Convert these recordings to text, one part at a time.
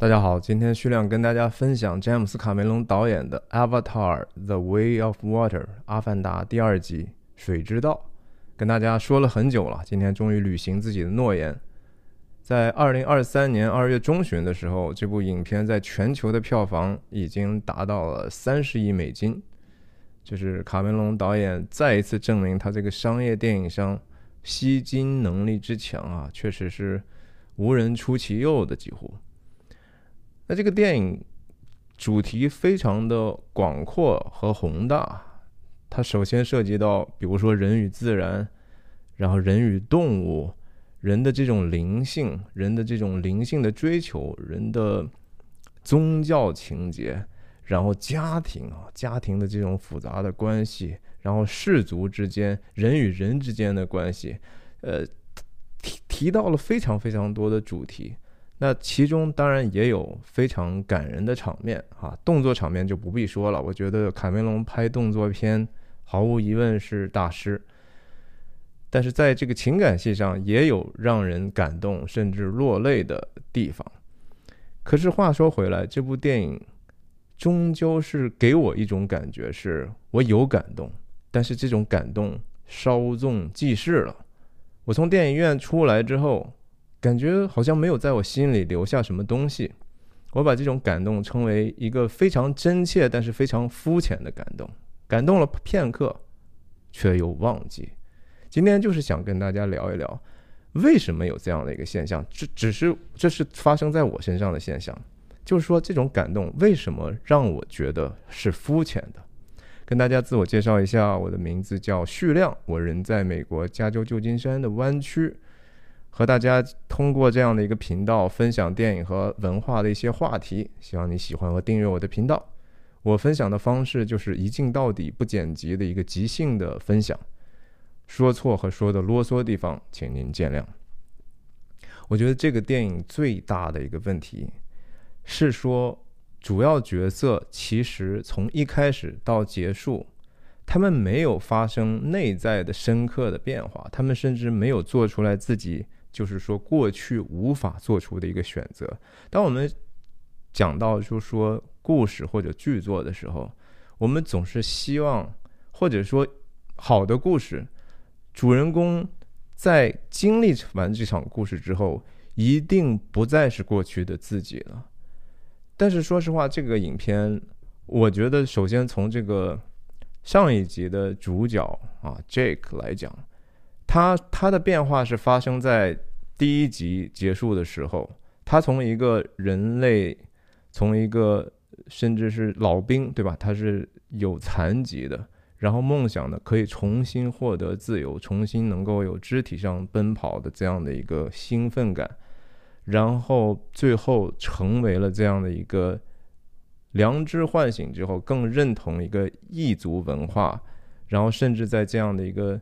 大家好，今天徐亮跟大家分享詹姆斯·卡梅隆导演的《Avatar: The Way of Water》《阿凡达》第二集《水之道》，跟大家说了很久了，今天终于履行自己的诺言。在二零二三年二月中旬的时候，这部影片在全球的票房已经达到了三十亿美金，就是卡梅隆导演再一次证明他这个商业电影商吸金能力之强啊，确实是无人出其右的，几乎。那这个电影主题非常的广阔和宏大，它首先涉及到，比如说人与自然，然后人与动物，人的这种灵性，人的这种灵性的追求，人的宗教情节，然后家庭啊，家庭的这种复杂的关系，然后氏族之间，人与人之间的关系，呃，提提到了非常非常多的主题。那其中当然也有非常感人的场面啊，动作场面就不必说了。我觉得卡梅隆拍动作片毫无疑问是大师，但是在这个情感戏上也有让人感动甚至落泪的地方。可是话说回来，这部电影终究是给我一种感觉，是我有感动，但是这种感动稍纵即逝了。我从电影院出来之后。感觉好像没有在我心里留下什么东西，我把这种感动称为一个非常真切但是非常肤浅的感动，感动了片刻，却又忘记。今天就是想跟大家聊一聊，为什么有这样的一个现象？这只是这是发生在我身上的现象，就是说这种感动为什么让我觉得是肤浅的？跟大家自我介绍一下，我的名字叫旭亮，我人在美国加州旧金山的湾区。和大家通过这样的一个频道分享电影和文化的一些话题，希望你喜欢和订阅我的频道。我分享的方式就是一镜到底、不剪辑的一个即兴的分享，说错和说的啰嗦的地方，请您见谅。我觉得这个电影最大的一个问题是说，主要角色其实从一开始到结束，他们没有发生内在的深刻的变化，他们甚至没有做出来自己。就是说，过去无法做出的一个选择。当我们讲到就说故事或者剧作的时候，我们总是希望，或者说好的故事，主人公在经历完这场故事之后，一定不再是过去的自己了。但是说实话，这个影片，我觉得首先从这个上一集的主角啊，Jake 来讲。他他的变化是发生在第一集结束的时候，他从一个人类，从一个甚至是老兵，对吧？他是有残疾的，然后梦想的可以重新获得自由，重新能够有肢体上奔跑的这样的一个兴奋感，然后最后成为了这样的一个良知唤醒之后，更认同一个异族文化，然后甚至在这样的一个。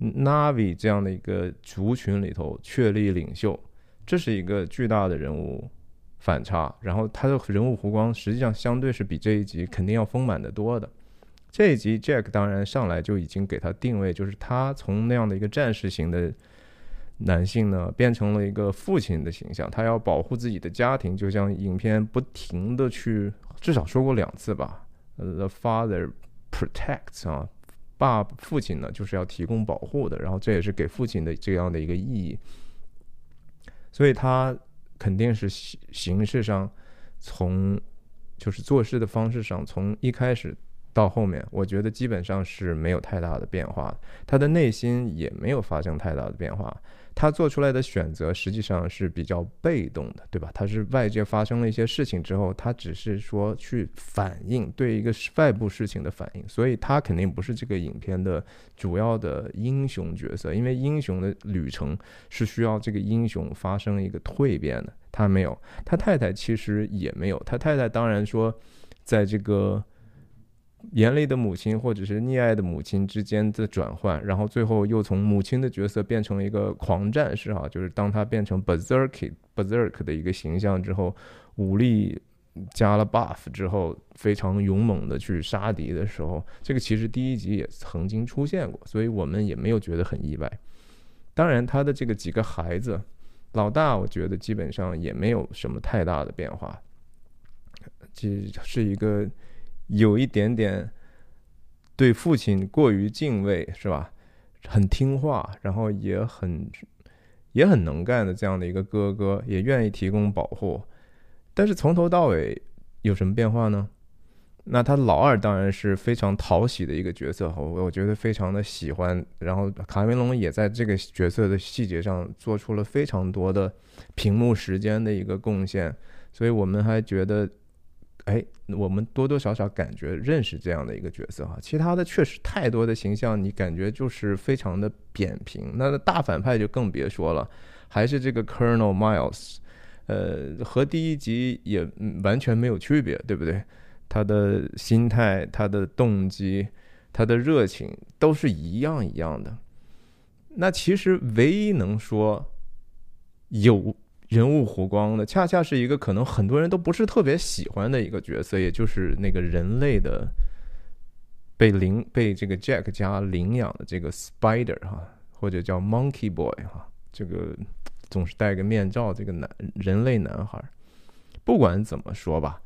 Navi 这样的一个族群里头确立领袖，这是一个巨大的人物反差。然后他的人物弧光实际上相对是比这一集肯定要丰满的多的。这一集 Jack 当然上来就已经给他定位，就是他从那样的一个战士型的男性呢，变成了一个父亲的形象。他要保护自己的家庭，就像影片不停的去至少说过两次吧，The father protects 啊。爸父亲呢，就是要提供保护的，然后这也是给父亲的这样的一个意义，所以他肯定是形形式上，从就是做事的方式上，从一开始到后面，我觉得基本上是没有太大的变化，他的内心也没有发生太大的变化。他做出来的选择实际上是比较被动的，对吧？他是外界发生了一些事情之后，他只是说去反应对一个外部事情的反应，所以他肯定不是这个影片的主要的英雄角色。因为英雄的旅程是需要这个英雄发生一个蜕变的，他没有。他太太其实也没有。他太太当然说，在这个。严厉的母亲或者是溺爱的母亲之间的转换，然后最后又从母亲的角色变成了一个狂战士哈，就是当他变成 berserk berserk 的一个形象之后，武力加了 buff 之后，非常勇猛的去杀敌的时候，这个其实第一集也曾经出现过，所以我们也没有觉得很意外。当然，他的这个几个孩子，老大，我觉得基本上也没有什么太大的变化，这是一个有一点点对父亲过于敬畏，是吧？很听话，然后也很也很能干的这样的一个哥哥，也愿意提供保护。但是从头到尾有什么变化呢？那他老二当然是非常讨喜的一个角色，我我觉得非常的喜欢。然后卡梅隆也在这个角色的细节上做出了非常多的屏幕时间的一个贡献，所以我们还觉得，哎，我们多多少少感觉认识这样的一个角色哈。其他的确实太多的形象，你感觉就是非常的扁平。那大反派就更别说了，还是这个 Colonel Miles，呃，和第一集也完全没有区别，对不对？他的心态、他的动机、他的热情都是一样一样的。那其实唯一能说有人物弧光的，恰恰是一个可能很多人都不是特别喜欢的一个角色，也就是那个人类的被领被这个 Jack 家领养的这个 Spider 哈，或者叫 Monkey Boy 哈，这个总是戴个面罩这个男人类男孩。不管怎么说吧。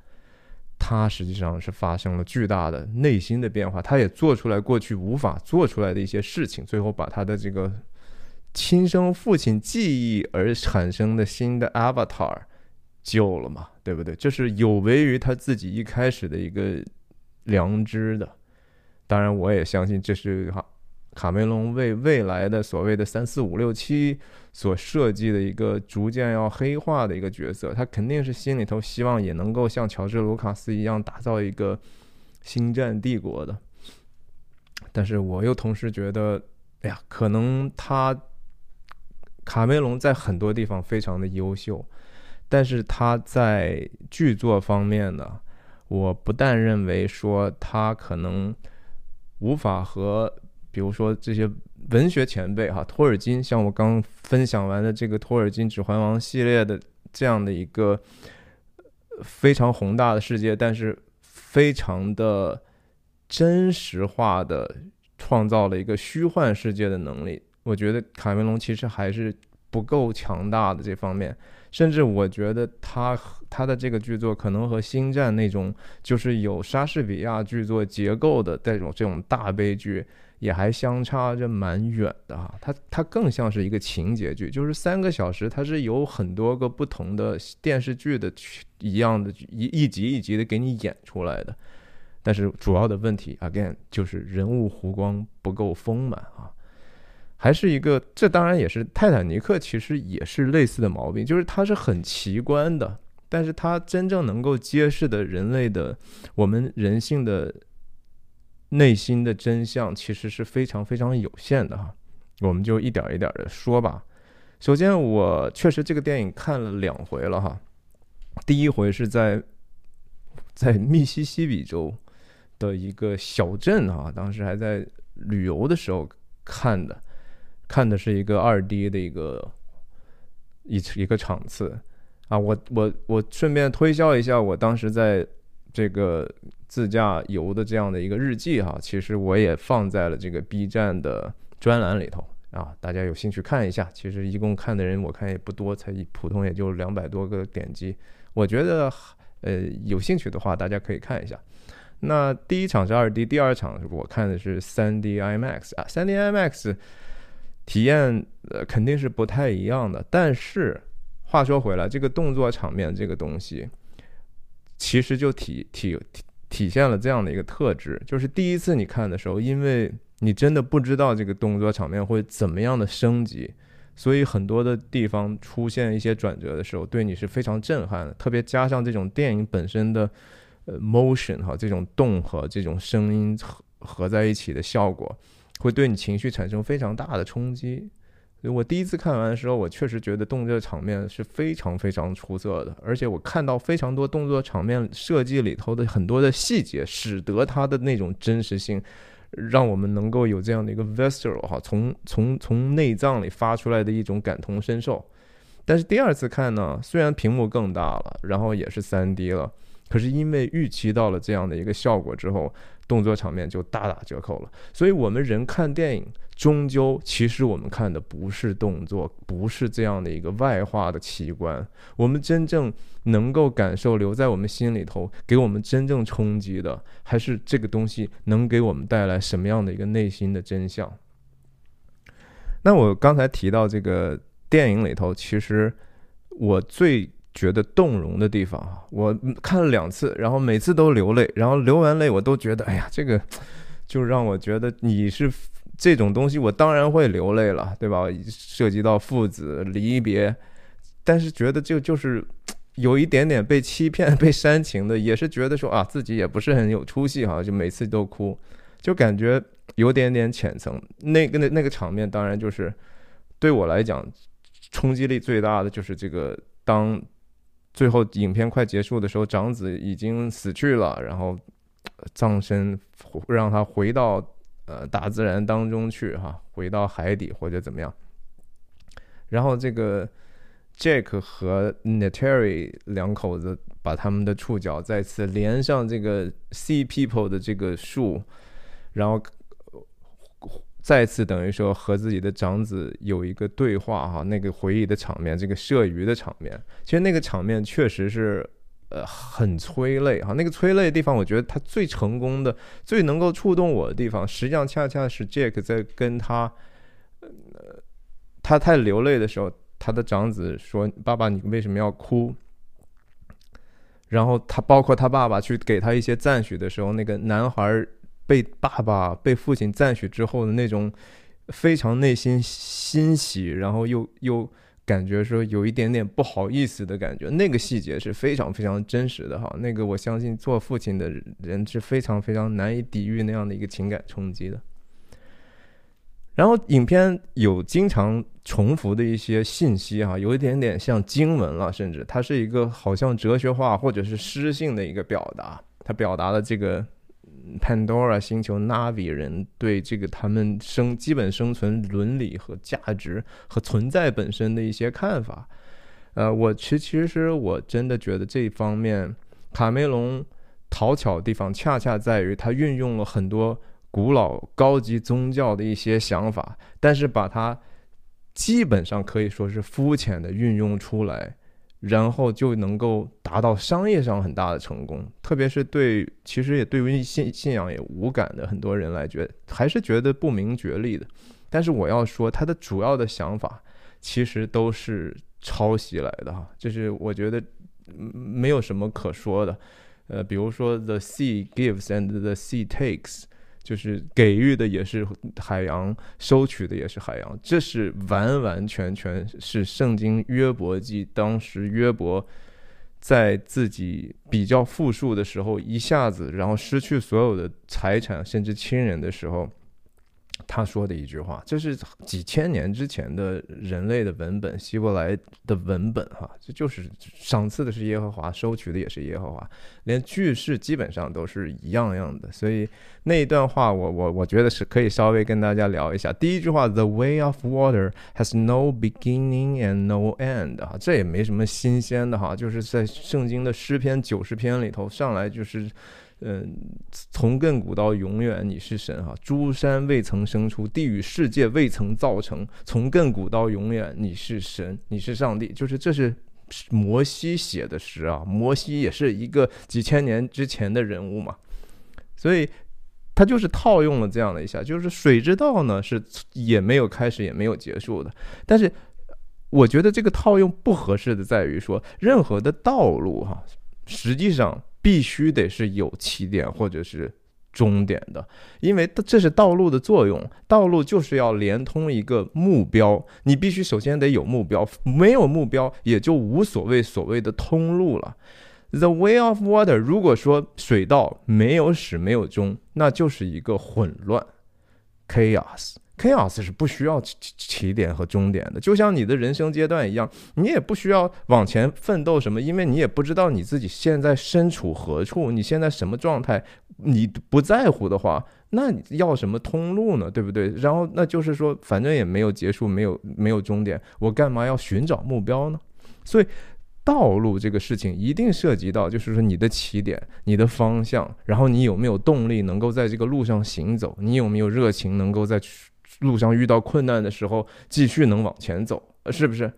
他实际上是发生了巨大的内心的变化，他也做出来过去无法做出来的一些事情，最后把他的这个亲生父亲记忆而产生的新的 Avatar 救了嘛，对不对？这是有违于他自己一开始的一个良知的。当然，我也相信这是哈。卡梅隆为未来的所谓的三四五六七所设计的一个逐渐要黑化的一个角色，他肯定是心里头希望也能够像乔治·卢卡斯一样打造一个星战帝国的。但是我又同时觉得，哎呀，可能他卡梅隆在很多地方非常的优秀，但是他在剧作方面呢，我不但认为说他可能无法和。比如说这些文学前辈哈，托尔金，像我刚分享完的这个托尔金《指环王》系列的这样的一个非常宏大的世界，但是非常的真实化的创造了一个虚幻世界的能力，我觉得卡梅隆其实还是不够强大的这方面，甚至我觉得他他的这个剧作可能和《星战》那种就是有莎士比亚剧作结构的这种这种大悲剧。也还相差着蛮远的哈，它它更像是一个情节剧，就是三个小时，它是有很多个不同的电视剧的一样的，一一集一集的给你演出来的。但是主要的问题，again，就是人物弧光不够丰满啊，还是一个，这当然也是泰坦尼克，其实也是类似的毛病，就是它是很奇观的，但是它真正能够揭示的人类的我们人性的。内心的真相其实是非常非常有限的哈，我们就一点一点的说吧。首先，我确实这个电影看了两回了哈。第一回是在在密西西比州的一个小镇啊，当时还在旅游的时候看的，看的是一个二 D 的一个一一个场次啊。我我我顺便推销一下，我当时在这个。自驾游的这样的一个日记哈，其实我也放在了这个 B 站的专栏里头啊，大家有兴趣看一下。其实一共看的人我看也不多，才普通也就两百多个点击。我觉得呃有兴趣的话，大家可以看一下。那第一场是二 D，第二场我看的是三 D IMAX 啊，三 D IMAX 体验呃肯定是不太一样的。但是话说回来，这个动作场面这个东西，其实就体体体。体现了这样的一个特质，就是第一次你看的时候，因为你真的不知道这个动作场面会怎么样的升级，所以很多的地方出现一些转折的时候，对你是非常震撼的。特别加上这种电影本身的呃 motion 哈，这种动和这种声音合合在一起的效果，会对你情绪产生非常大的冲击。我第一次看完的时候，我确实觉得动作场面是非常非常出色的，而且我看到非常多动作场面设计里头的很多的细节，使得它的那种真实性，让我们能够有这样的一个 visceral 哈，从从从内脏里发出来的一种感同身受。但是第二次看呢，虽然屏幕更大了，然后也是三 D 了，可是因为预期到了这样的一个效果之后，动作场面就大打折扣了。所以，我们人看电影，终究其实我们看的不是动作，不是这样的一个外化的奇观。我们真正能够感受、留在我们心里头、给我们真正冲击的，还是这个东西能给我们带来什么样的一个内心的真相。那我刚才提到这个电影里头，其实我最。觉得动容的地方啊，我看了两次，然后每次都流泪，然后流完泪我都觉得，哎呀，这个 就让我觉得你是这种东西，我当然会流泪了，对吧？涉及到父子离别，但是觉得就就是 有一点点被欺骗、被煽情的，也是觉得说啊，自己也不是很有出息哈，就每次都哭，就感觉有点点浅层。那个那那个场面，当然就是对我来讲冲击力最大的就是这个当。最后，影片快结束的时候，长子已经死去了，然后葬身让他回到呃大自然当中去，哈，回到海底或者怎么样。然后这个 Jack 和 Nateri 两口子把他们的触角再次连上这个 Sea People 的这个树，然后。再次等于说和自己的长子有一个对话哈，那个回忆的场面，这个射鱼的场面，其实那个场面确实是呃很催泪哈。那个催泪的地方，我觉得他最成功的、最能够触动我的地方，实际上恰恰是 Jack 在跟他呃他太流泪的时候，他的长子说：“爸爸，你为什么要哭？”然后他包括他爸爸去给他一些赞许的时候，那个男孩。被爸爸、被父亲赞许之后的那种非常内心欣喜，然后又又感觉说有一点点不好意思的感觉，那个细节是非常非常真实的哈。那个我相信做父亲的人是非常非常难以抵御那样的一个情感冲击的。然后影片有经常重复的一些信息哈，有一点点像经文了，甚至它是一个好像哲学化或者是诗性的一个表达，它表达了这个。Pandora 星球 Navi 人对这个他们生基本生存伦理和价值和存在本身的一些看法，呃，我其其实我真的觉得这一方面卡梅隆讨巧的地方恰恰在于他运用了很多古老高级宗教的一些想法，但是把它基本上可以说是肤浅的运用出来。然后就能够达到商业上很大的成功，特别是对其实也对于信信仰也无感的很多人来觉，还是觉得不明觉厉的。但是我要说，他的主要的想法其实都是抄袭来的哈，就是我觉得没有什么可说的。呃，比如说 “the sea gives and the sea takes”。就是给予的也是海洋，收取的也是海洋，这是完完全全是圣经约伯记。当时约伯在自己比较富庶的时候，一下子然后失去所有的财产，甚至亲人的时候。他说的一句话，这是几千年之前的人类的文本，希伯来的文本，哈，这就是赏赐的是耶和华，收取的也是耶和华，连句式基本上都是一样样的。所以那一段话，我我我觉得是可以稍微跟大家聊一下。第一句话，The way of water has no beginning and no end，哈，这也没什么新鲜的哈，就是在圣经的诗篇九十篇里头上来就是。嗯，从亘古到永远，你是神哈。诸山未曾生出，地与世界未曾造成。从亘古到永远，你是神，你是上帝。就是这是摩西写的诗啊，摩西也是一个几千年之前的人物嘛，所以他就是套用了这样的一下，就是水之道呢是也没有开始也没有结束的。但是我觉得这个套用不合适的在于说，任何的道路哈，实际上。必须得是有起点或者是终点的，因为这是道路的作用。道路就是要连通一个目标，你必须首先得有目标，没有目标也就无所谓所谓的通路了。The way of water，如果说水道没有始没有终，那就是一个混乱，chaos。Chaos 是不需要起起点和终点的，就像你的人生阶段一样，你也不需要往前奋斗什么，因为你也不知道你自己现在身处何处，你现在什么状态，你不在乎的话，那要什么通路呢？对不对？然后那就是说，反正也没有结束，没有没有终点，我干嘛要寻找目标呢？所以道路这个事情一定涉及到，就是说你的起点、你的方向，然后你有没有动力能够在这个路上行走，你有没有热情能够在路上遇到困难的时候继续能往前走，是不是？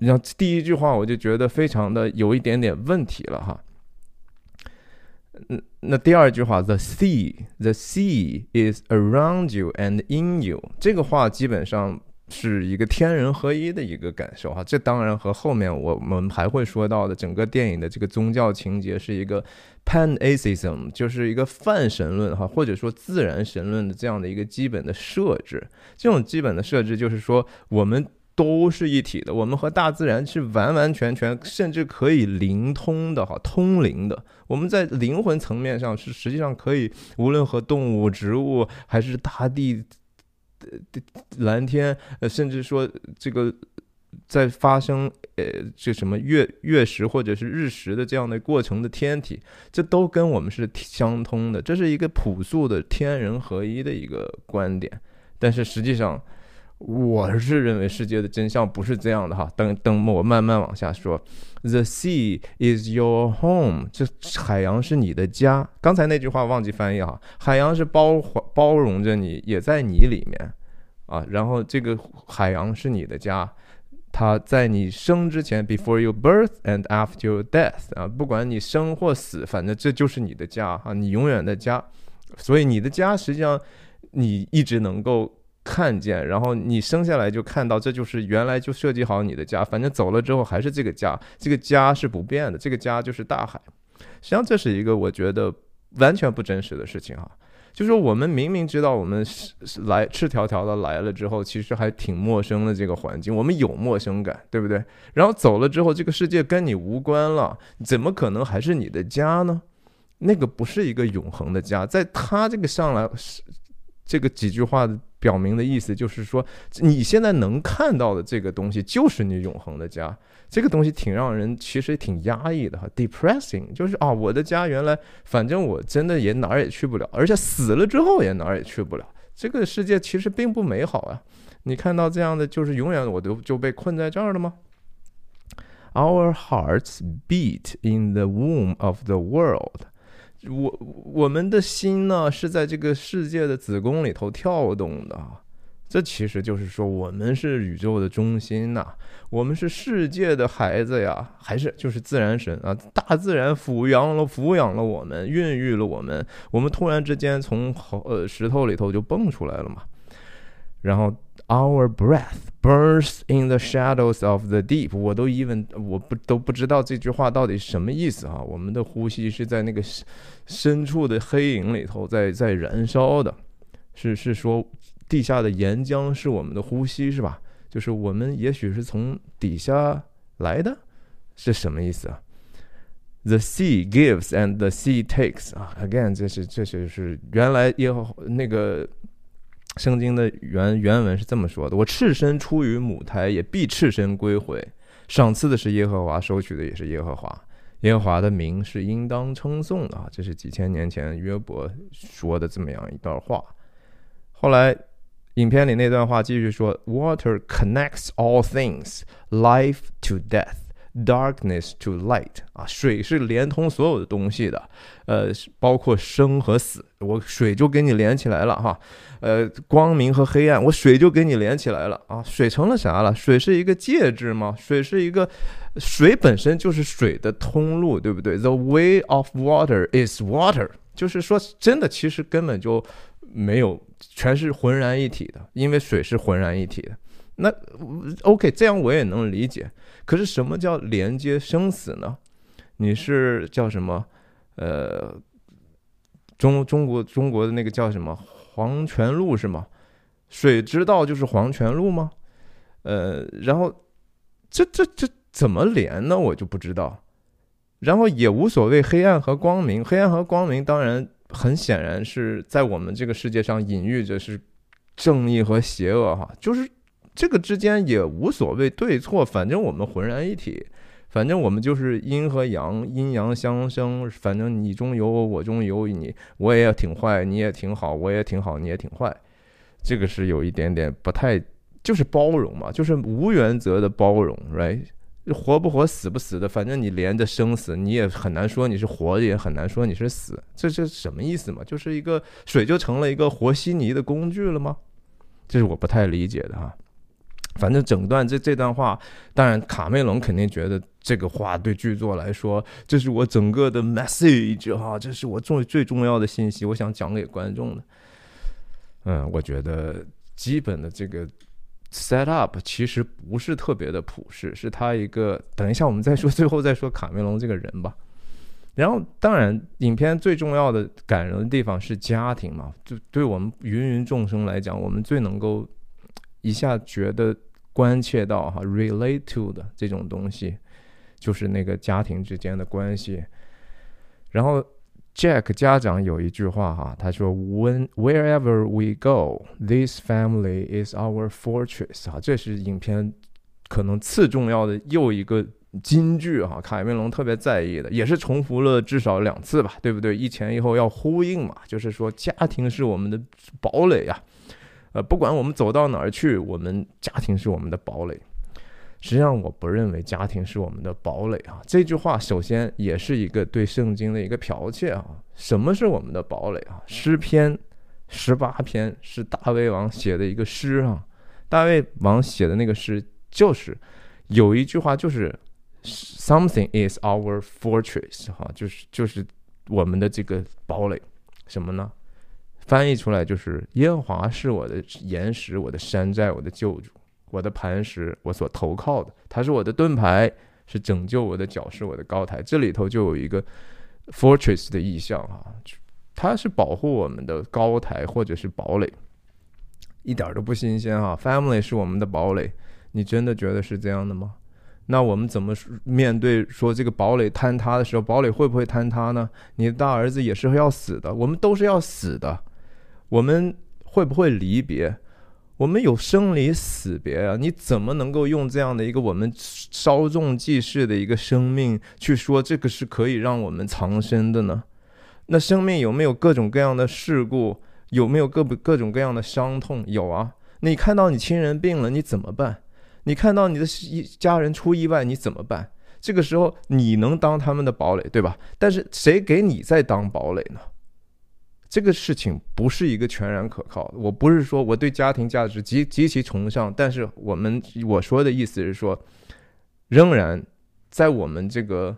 然后第一句话我就觉得非常的有一点点问题了哈。嗯，那第二句话，the sea，the sea is around you and in you，这个话基本上。是一个天人合一的一个感受哈，这当然和后面我们还会说到的整个电影的这个宗教情节是一个 pantheism，就是一个泛神论哈，或者说自然神论的这样的一个基本的设置。这种基本的设置就是说，我们都是一体的，我们和大自然是完完全全，甚至可以灵通的哈，通灵的。我们在灵魂层面上是实际上可以，无论和动物、植物还是大地。呃，蓝天，呃，甚至说这个在发生，呃，这什么月月食或者是日食的这样的过程的天体，这都跟我们是相通的，这是一个朴素的天人合一的一个观点。但是实际上，我是认为世界的真相不是这样的哈。等等，我慢慢往下说。The sea is your home，这海洋是你的家。刚才那句话忘记翻译哈，海洋是包包容着你，也在你里面啊。然后这个海洋是你的家，它在你生之前，before your birth and after your death 啊，不管你生或死，反正这就是你的家啊，你永远的家。所以你的家实际上你一直能够。看见，然后你生下来就看到，这就是原来就设计好你的家。反正走了之后还是这个家，这个家是不变的，这个家就是大海。实际上这是一个我觉得完全不真实的事情哈。就是我们明明知道我们来赤条条的来了之后，其实还挺陌生的这个环境，我们有陌生感，对不对？然后走了之后，这个世界跟你无关了，怎么可能还是你的家呢？那个不是一个永恒的家，在他这个上来这个几句话。表明的意思就是说，你现在能看到的这个东西就是你永恒的家。这个东西挺让人其实挺压抑的哈，depressing。就是啊，我的家原来反正我真的也哪儿也去不了，而且死了之后也哪儿也去不了。这个世界其实并不美好啊。你看到这样的，就是永远我都就被困在这儿了吗？Our hearts beat in the womb of the world. 我我们的心呢是在这个世界的子宫里头跳动的啊，这其实就是说我们是宇宙的中心呐，我们是世界的孩子呀，还是就是自然神啊？大自然抚养了抚养了我们，孕育了我们，我们突然之间从呃石头里头就蹦出来了嘛，然后。Our breath burns in the shadows of the deep。我都 even 我不都不知道这句话到底什么意思啊？我们的呼吸是在那个深处的黑影里头在在燃烧的，是是说地下的岩浆是我们的呼吸是吧？就是我们也许是从底下来的，是什么意思啊？The sea gives and the sea takes 啊，again 这是这就是原来耶和那个。圣经的原原文是这么说的：“我赤身出于母胎，也必赤身归回。赏赐的是耶和华，收取的也是耶和华。耶和华的名是应当称颂的啊！这是几千年前约伯说的这么样一段话。后来，影片里那段话继续说：‘Water connects all things, life to death。’ Darkness to light 啊，水是连通所有的东西的，呃，包括生和死，我水就给你连起来了哈，呃，光明和黑暗，我水就给你连起来了啊，水成了啥了？水是一个介质吗？水是一个，水本身就是水的通路，对不对？The way of water is water，就是说真的，其实根本就没有，全是浑然一体的，因为水是浑然一体的。那 OK，这样我也能理解。可是什么叫连接生死呢？你是叫什么？呃，中中国中国的那个叫什么黄泉路是吗？水之道就是黄泉路吗？呃，然后这这这怎么连呢？我就不知道。然后也无所谓黑暗和光明，黑暗和光明当然很显然是在我们这个世界上隐喻着是正义和邪恶哈，就是。这个之间也无所谓对错，反正我们浑然一体，反正我们就是阴和阳，阴阳相生，反正你中有我，我中有你，我也挺坏，你也挺好，我也挺好，你也挺坏，这个是有一点点不太，就是包容嘛，就是无原则的包容，right？活不活、死不死的，反正你连着生死，你也很难说你是活，也很难说你是死，这是什么意思嘛？就是一个水就成了一个和稀泥的工具了吗？这是我不太理解的哈。反正整段这这段话，当然卡梅隆肯定觉得这个话对剧作来说，这是我整个的 message 哈，这是我最最重要的信息，我想讲给观众的。嗯，我觉得基本的这个 set up 其实不是特别的普世，是他一个。等一下，我们再说，最后再说卡梅隆这个人吧。然后，当然，影片最重要的感人的地方是家庭嘛，就对我们芸芸众生来讲，我们最能够一下觉得。关切到哈，relate to 的这种东西，就是那个家庭之间的关系。然后 Jack 家长有一句话哈，他说：“When wherever we go, this family is our fortress。”啊，这是影片可能次重要的又一个金句哈，卡梅隆特别在意的，也是重复了至少两次吧，对不对？一前一后要呼应嘛，就是说家庭是我们的堡垒呀。呃，不管我们走到哪儿去，我们家庭是我们的堡垒。实际上，我不认为家庭是我们的堡垒啊。这句话首先也是一个对圣经的一个剽窃啊。什么是我们的堡垒啊？诗篇十八篇是大卫王写的一个诗啊。大卫王写的那个诗就是有一句话，就是 “something is our fortress”，哈，就是就是我们的这个堡垒，什么呢？翻译出来就是耶和华是我的岩石，我的山寨，我的救主，我的磐石，我所投靠的。他是我的盾牌，是拯救我的脚，是我的高台。这里头就有一个 fortress 的意象啊，它是保护我们的高台或者是堡垒，一点都不新鲜哈。Family 是我们的堡垒，你真的觉得是这样的吗？那我们怎么面对说这个堡垒坍塌的时候，堡垒会不会坍塌呢？你的大儿子也是要死的，我们都是要死的。我们会不会离别？我们有生离死别啊！你怎么能够用这样的一个我们稍纵即逝的一个生命去说这个是可以让我们藏身的呢？那生命有没有各种各样的事故？有没有各不各种各样的伤痛？有啊！你看到你亲人病了，你怎么办？你看到你的一家人出意外，你怎么办？这个时候你能当他们的堡垒，对吧？但是谁给你在当堡垒呢？这个事情不是一个全然可靠。我不是说我对家庭价值极极其崇尚，但是我们我说的意思是说，仍然在我们这个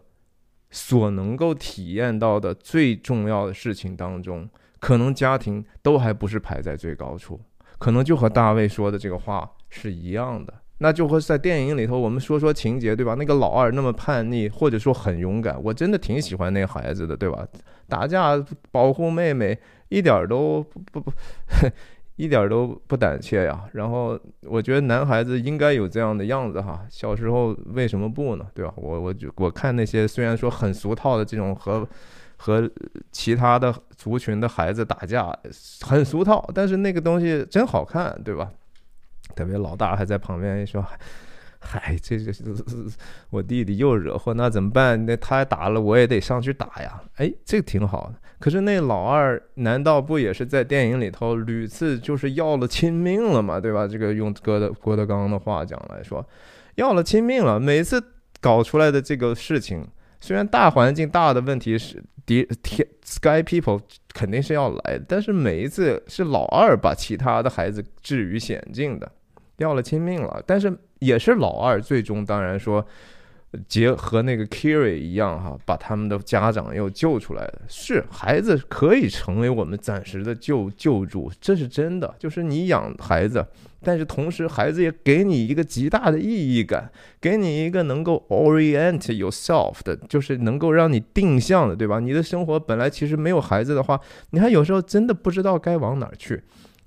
所能够体验到的最重要的事情当中，可能家庭都还不是排在最高处，可能就和大卫说的这个话是一样的。那就会在电影里头，我们说说情节，对吧？那个老二那么叛逆，或者说很勇敢，我真的挺喜欢那孩子的，对吧？打架保护妹妹，一点都不不不，一点都不胆怯呀。然后我觉得男孩子应该有这样的样子哈。小时候为什么不呢？对吧？我我就我看那些虽然说很俗套的这种和和其他的族群的孩子打架很俗套，但是那个东西真好看，对吧？特别老大还在旁边说：“嗨，这个 我弟弟又惹祸，那怎么办？那他打了，我也得上去打呀。哎，这个挺好的。可是那老二难道不也是在电影里头屡次就是要了亲命了吗？对吧？这个用郭德郭德纲的话讲来说，要了亲命了。每次搞出来的这个事情，虽然大环境大的问题是敌天 Sky People 肯定是要来的，但是每一次是老二把其他的孩子置于险境的。”要了亲命了，但是也是老二最终当然说，结合那个 Kiri 一样哈，把他们的家长又救出来了。是孩子可以成为我们暂时的救救助，这是真的。就是你养孩子，但是同时孩子也给你一个极大的意义感，给你一个能够 orient yourself 的，就是能够让你定向的，对吧？你的生活本来其实没有孩子的话，你还有时候真的不知道该往哪儿去。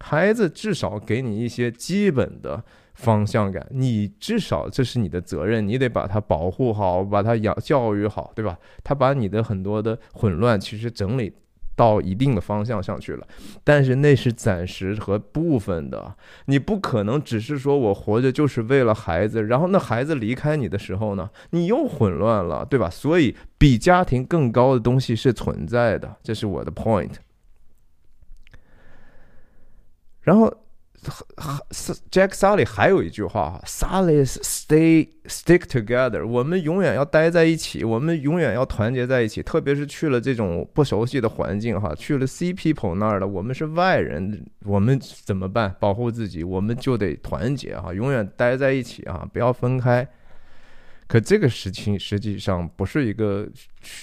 孩子至少给你一些基本的方向感，你至少这是你的责任，你得把他保护好，把他养教育好，对吧？他把你的很多的混乱其实整理到一定的方向上去了，但是那是暂时和部分的，你不可能只是说我活着就是为了孩子，然后那孩子离开你的时候呢，你又混乱了，对吧？所以比家庭更高的东西是存在的，这是我的 point。然后 Jack Sully 还有一句话：“Sully stay stick together。”我们永远要待在一起，我们永远要团结在一起。特别是去了这种不熟悉的环境，哈，去了 C people 那儿了，我们是外人，我们怎么办？保护自己，我们就得团结，哈，永远待在一起啊，不要分开。可这个事情实际上不是一个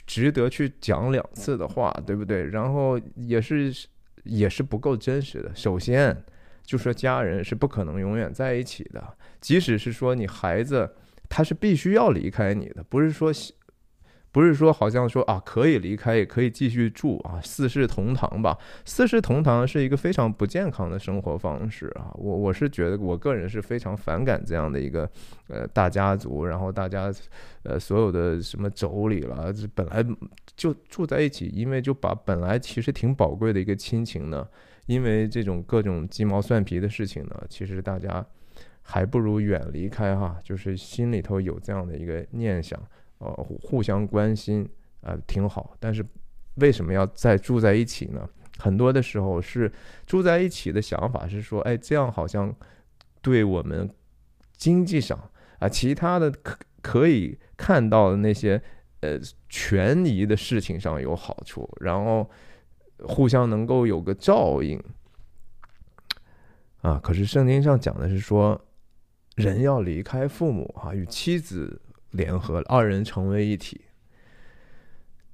值得去讲两次的话，对不对？然后也是也是不够真实的。首先，就说家人是不可能永远在一起的，即使是说你孩子，他是必须要离开你的，不是说。不是说好像说啊可以离开也可以继续住啊四世同堂吧？四世同堂是一个非常不健康的生活方式啊！我我是觉得我个人是非常反感这样的一个呃大家族，然后大家呃所有的什么妯娌了，本来就住在一起，因为就把本来其实挺宝贵的一个亲情呢，因为这种各种鸡毛蒜皮的事情呢，其实大家还不如远离开哈，就是心里头有这样的一个念想。呃，互相关心，呃，挺好。但是，为什么要再住在一起呢？很多的时候是住在一起的想法是说，哎，这样好像对我们经济上啊，其他的可可以看到的那些呃权益的事情上有好处，然后互相能够有个照应啊。可是圣经上讲的是说，人要离开父母啊，与妻子。联合二人成为一体，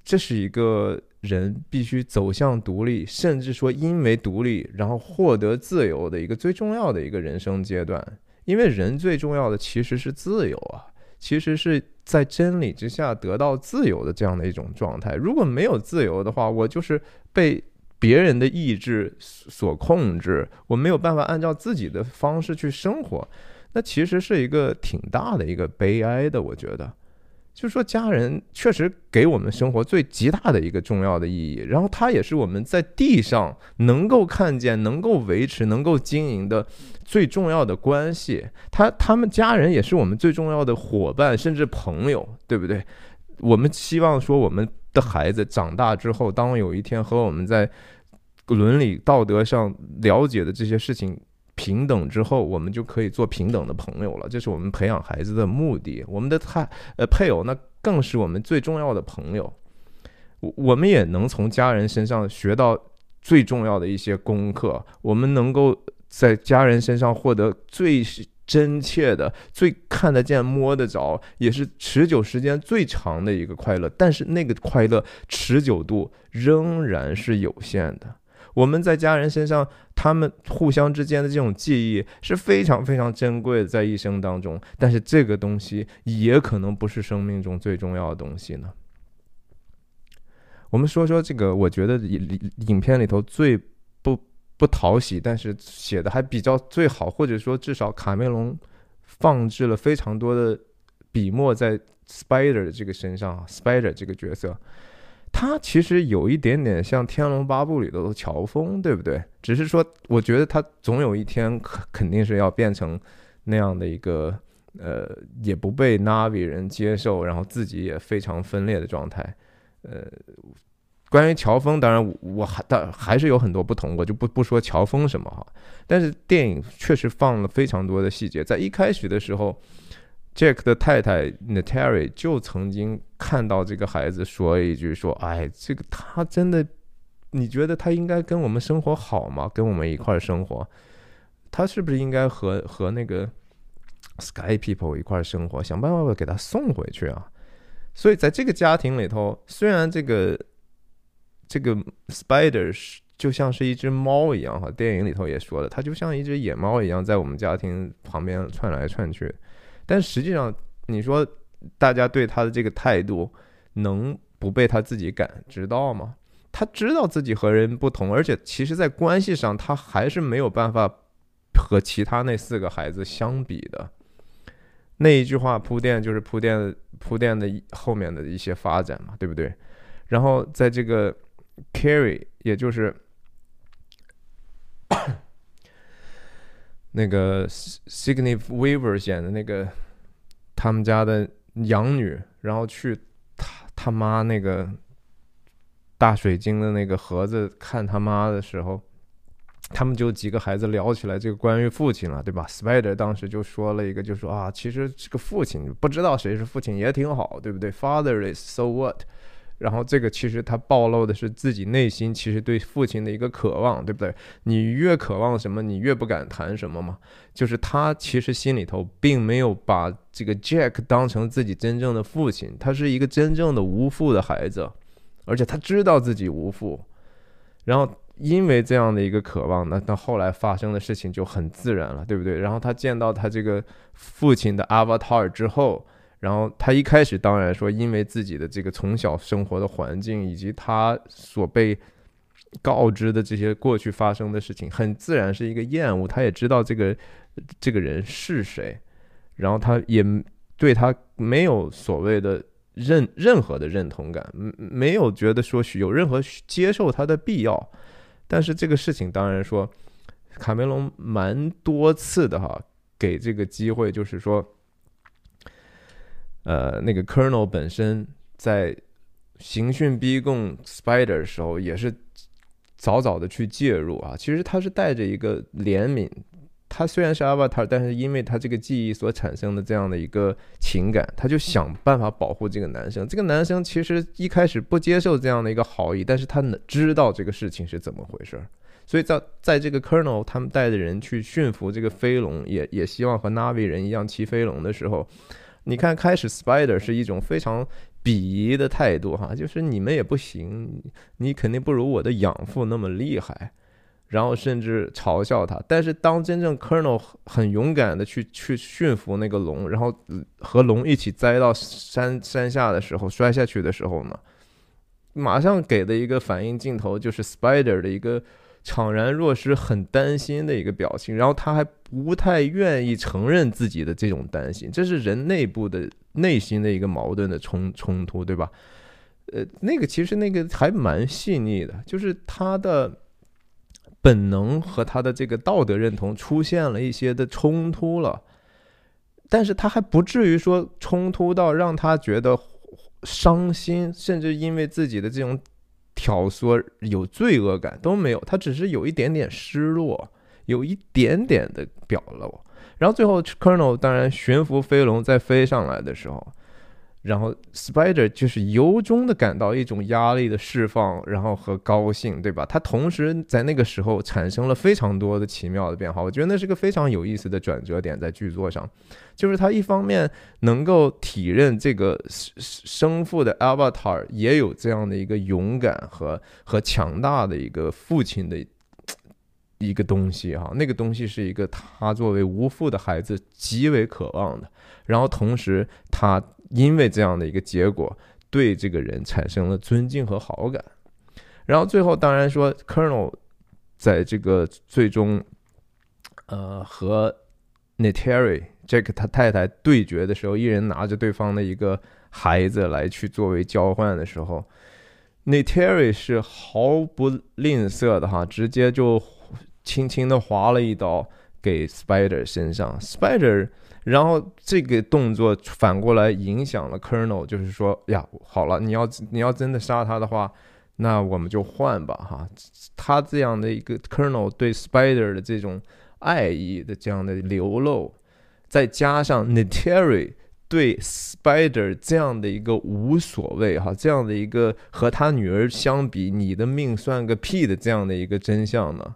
这是一个人必须走向独立，甚至说因为独立然后获得自由的一个最重要的一个人生阶段。因为人最重要的其实是自由啊，其实是在真理之下得到自由的这样的一种状态。如果没有自由的话，我就是被别人的意志所控制，我没有办法按照自己的方式去生活。那其实是一个挺大的一个悲哀的，我觉得，就是说家人确实给我们生活最极大的一个重要的意义，然后它也是我们在地上能够看见、能够维持、能够经营的最重要的关系。他他们家人也是我们最重要的伙伴，甚至朋友，对不对？我们希望说我们的孩子长大之后，当有一天和我们在伦理道德上了解的这些事情。平等之后，我们就可以做平等的朋友了。这是我们培养孩子的目的。我们的太呃配偶，那更是我们最重要的朋友。我我们也能从家人身上学到最重要的一些功课。我们能够在家人身上获得最真切的、最看得见、摸得着，也是持久时间最长的一个快乐。但是那个快乐持久度仍然是有限的。我们在家人身上，他们互相之间的这种记忆是非常非常珍贵的，在一生当中。但是这个东西也可能不是生命中最重要的东西呢。我们说说这个，我觉得影影片里头最不不讨喜，但是写的还比较最好，或者说至少卡梅隆放置了非常多的笔墨在 Spider 的这个身上，Spider 这个角色。他其实有一点点像《天龙八部》里头的乔峰，对不对？只是说，我觉得他总有一天肯肯定是要变成那样的一个，呃，也不被 Navi 人接受，然后自己也非常分裂的状态。呃，关于乔峰，当然我还但还是有很多不同，我就不不说乔峰什么哈。但是电影确实放了非常多的细节，在一开始的时候。Jack 的太太 Natalie 就曾经看到这个孩子说一句：“说，哎，这个他真的，你觉得他应该跟我们生活好吗？跟我们一块生活，他是不是应该和和那个 Sky People 一块生活？想办法给他送回去啊！所以在这个家庭里头，虽然这个这个 Spider 是就像是一只猫一样哈，电影里头也说了，它就像一只野猫一样，在我们家庭旁边窜来窜去。”但实际上，你说大家对他的这个态度，能不被他自己感知到吗？他知道自己和人不同，而且其实，在关系上，他还是没有办法和其他那四个孩子相比的。那一句话铺垫，就是铺垫铺垫的后面的一些发展嘛，对不对？然后在这个 Carrie，也就是。那个 Signif Weaver 演的那个他们家的养女，然后去他他妈那个大水晶的那个盒子看他妈的时候，他们就几个孩子聊起来这个关于父亲了，对吧？Spider 当时就说了一个，就说啊，其实这个父亲不知道谁是父亲也挺好，对不对？Father is so what？然后这个其实他暴露的是自己内心其实对父亲的一个渴望，对不对？你越渴望什么，你越不敢谈什么嘛。就是他其实心里头并没有把这个 Jack 当成自己真正的父亲，他是一个真正的无父的孩子，而且他知道自己无父。然后因为这样的一个渴望，那到后来发生的事情就很自然了，对不对？然后他见到他这个父亲的 Avatar 之后。然后他一开始当然说，因为自己的这个从小生活的环境以及他所被告知的这些过去发生的事情，很自然是一个厌恶。他也知道这个这个人是谁，然后他也对他没有所谓的任任何的认同感，没有觉得说有任何接受他的必要。但是这个事情当然说，卡梅隆蛮多次的哈，给这个机会，就是说。呃，那个 Colonel 本身在刑讯逼供 Spider 的时候，也是早早的去介入啊。其实他是带着一个怜悯，他虽然是 Avatar，但是因为他这个记忆所产生的这样的一个情感，他就想办法保护这个男生。这个男生其实一开始不接受这样的一个好意，但是他能知道这个事情是怎么回事。所以在在这个 Colonel 他们带的人去驯服这个飞龙，也也希望和 Navi 人一样骑飞龙的时候。你看，开始 Spider 是一种非常鄙夷的态度，哈，就是你们也不行，你肯定不如我的养父那么厉害，然后甚至嘲笑他。但是当真正 Colonel 很勇敢的去去驯服那个龙，然后和龙一起栽到山山下的时候，摔下去的时候呢，马上给的一个反应镜头就是 Spider 的一个。怅然若失，很担心的一个表情，然后他还不太愿意承认自己的这种担心，这是人内部的内心的一个矛盾的冲冲突，对吧？呃，那个其实那个还蛮细腻的，就是他的本能和他的这个道德认同出现了一些的冲突了，但是他还不至于说冲突到让他觉得伤心，甚至因为自己的这种。挑唆有罪恶感都没有，他只是有一点点失落，有一点点的表露。然后最后，Colonel 当然悬浮飞龙在飞上来的时候。然后，Spider 就是由衷的感到一种压力的释放，然后和高兴，对吧？他同时在那个时候产生了非常多的奇妙的变化。我觉得那是个非常有意思的转折点，在剧作上，就是他一方面能够体认这个生父的 Avatar 也有这样的一个勇敢和和强大的一个父亲的一个东西哈，那个东西是一个他作为无父的孩子极为渴望的。然后同时他。因为这样的一个结果，对这个人产生了尊敬和好感。然后最后，当然说，Colonel 在这个最终，呃，和 Nateri Jack 他太太对决的时候，一人拿着对方的一个孩子来去作为交换的时候，Nateri 是毫不吝啬的哈，直接就轻轻的划了一刀给 Spider 身上，Spider。然后这个动作反过来影响了 Colonel，就是说呀，好了，你要你要真的杀他的话，那我们就换吧，哈。他这样的一个 Colonel 对 Spider 的这种爱意的这样的流露，再加上 Nateri 对 Spider 这样的一个无所谓，哈，这样的一个和他女儿相比，你的命算个屁的这样的一个真相呢，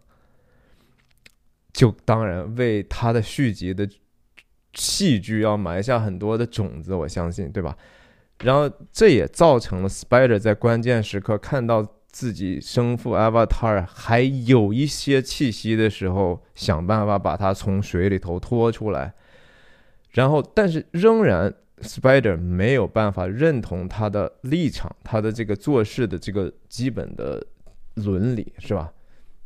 就当然为他的续集的。戏剧要埋下很多的种子，我相信，对吧？然后这也造成了 Spider 在关键时刻看到自己生父 Avatar 还有一些气息的时候，想办法把他从水里头拖出来。然后，但是仍然 Spider 没有办法认同他的立场，他的这个做事的这个基本的伦理，是吧？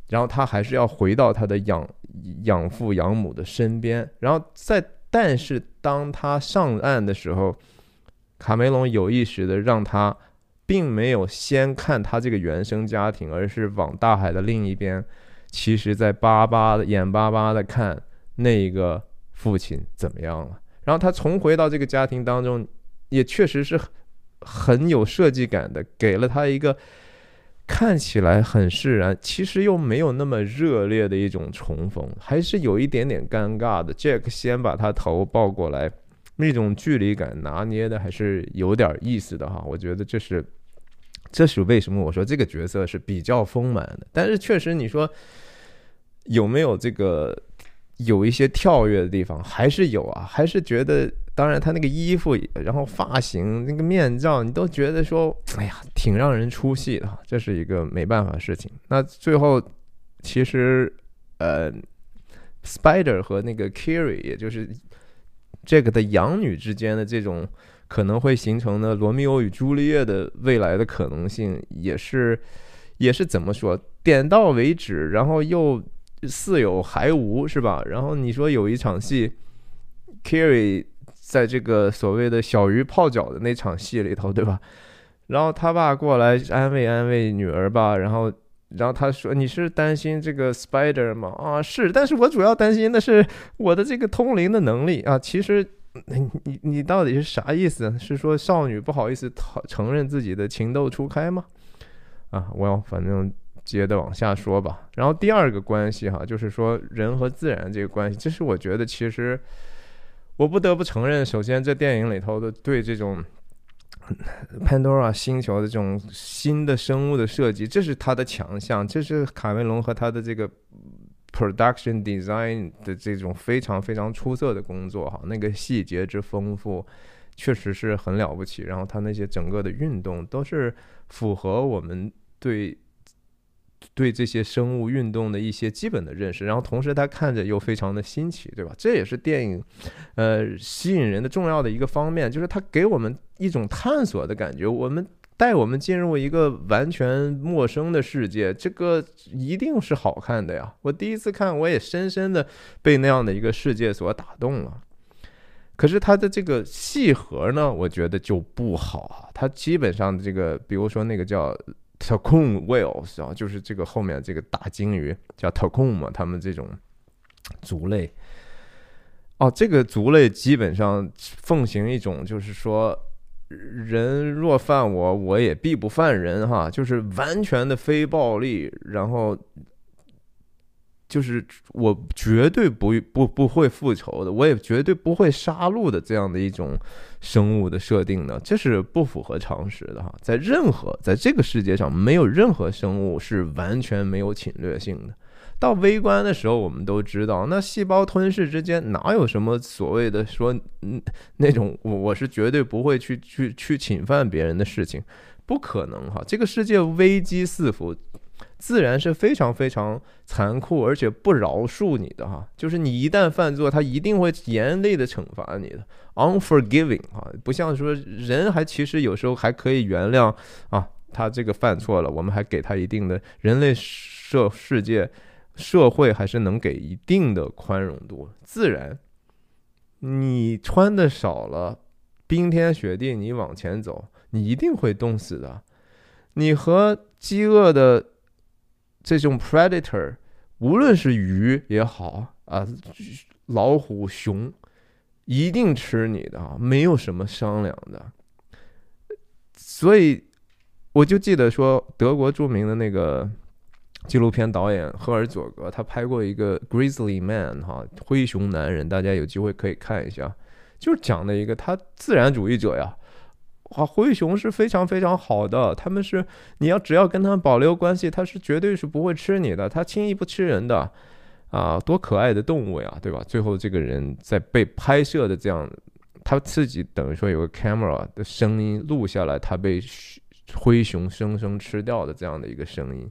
然后他还是要回到他的养养父养母的身边，然后在。但是当他上岸的时候，卡梅隆有意识的让他，并没有先看他这个原生家庭，而是往大海的另一边，其实在巴巴的眼巴巴的看那个父亲怎么样了。然后他重回到这个家庭当中，也确实是很有设计感的，给了他一个看起来很释然，其实又没有那么热烈的一种重逢，还是有一点点尴尬的。Jack 先把他头抱过来，那种距离感拿捏的还是有点意思的哈。我觉得这是，这是为什么我说这个角色是比较丰满的。但是确实，你说有没有这个有一些跳跃的地方，还是有啊，还是觉得。当然，他那个衣服，然后发型，那个面罩，你都觉得说，哎呀，挺让人出戏的，这是一个没办法的事情。那最后，其实，呃，Spider 和那个 Kiri，也就是这个的养女之间的这种可能会形成的罗密欧与朱丽叶的未来的可能性，也是，也是怎么说，点到为止，然后又似有还无，是吧？然后你说有一场戏，Kerry。在这个所谓的小鱼泡脚的那场戏里头，对吧？然后他爸过来安慰安慰女儿吧，然后，然后他说：“你是担心这个 Spider 吗？”啊，是，但是我主要担心的是我的这个通灵的能力啊。其实，你你到底是啥意思？是说少女不好意思承认自己的情窦初开吗？啊，我要反正接着往下说吧。然后第二个关系哈，就是说人和自然这个关系，这是我觉得其实。我不得不承认，首先这电影里头的对这种 Pandora 星球的这种新的生物的设计，这是它的强项，这是卡梅隆和他的这个 production design 的这种非常非常出色的工作哈，那个细节之丰富，确实是很了不起。然后他那些整个的运动都是符合我们对。对这些生物运动的一些基本的认识，然后同时他看着又非常的新奇，对吧？这也是电影，呃，吸引人的重要的一个方面，就是它给我们一种探索的感觉，我们带我们进入一个完全陌生的世界，这个一定是好看的呀！我第一次看，我也深深的被那样的一个世界所打动了。可是它的这个细核呢，我觉得就不好啊，它基本上这个，比如说那个叫。Tacon whales 啊，就是这个后面这个大鲸鱼叫 Tacon 嘛，他们这种族类。哦，这个族类基本上奉行一种，就是说人若犯我，我也必不犯人哈，就是完全的非暴力，然后。就是我绝对不不不会复仇的，我也绝对不会杀戮的这样的一种生物的设定呢，这是不符合常识的哈。在任何在这个世界上，没有任何生物是完全没有侵略性的。到微观的时候，我们都知道，那细胞吞噬之间哪有什么所谓的说嗯那种我我是绝对不会去去去侵犯别人的事情，不可能哈。这个世界危机四伏。自然是非常非常残酷，而且不饶恕你的哈。就是你一旦犯错，他一定会严厉的惩罚你的，unforgiving 啊，不像说人还其实有时候还可以原谅啊，他这个犯错了，我们还给他一定的人类社世界社会还是能给一定的宽容度。自然，你穿的少了，冰天雪地你往前走，你一定会冻死的。你和饥饿的。这种 predator，无论是鱼也好啊，老虎、熊，一定吃你的啊，没有什么商量的。所以，我就记得说，德国著名的那个纪录片导演赫尔佐格，他拍过一个 Grizzly Man 哈，灰熊男人，大家有机会可以看一下，就是讲的一个他自然主义者呀。啊，灰熊是非常非常好的，他们是你要只要跟他们保留关系，他是绝对是不会吃你的，他轻易不吃人的，啊，多可爱的动物呀，对吧？最后这个人在被拍摄的这样，他自己等于说有个 camera 的声音录下来，他被灰熊生生吃掉的这样的一个声音，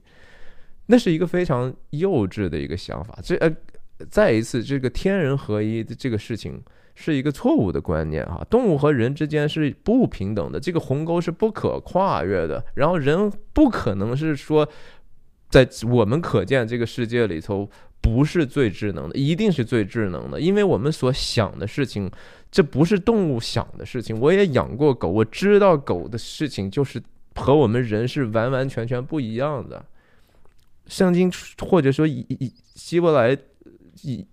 那是一个非常幼稚的一个想法。这呃，再一次这个天人合一的这个事情。是一个错误的观念哈，动物和人之间是不平等的，这个鸿沟是不可跨越的。然后人不可能是说，在我们可见这个世界里头不是最智能的，一定是最智能的，因为我们所想的事情，这不是动物想的事情。我也养过狗，我知道狗的事情就是和我们人是完完全全不一样的。圣经或者说以以希伯来。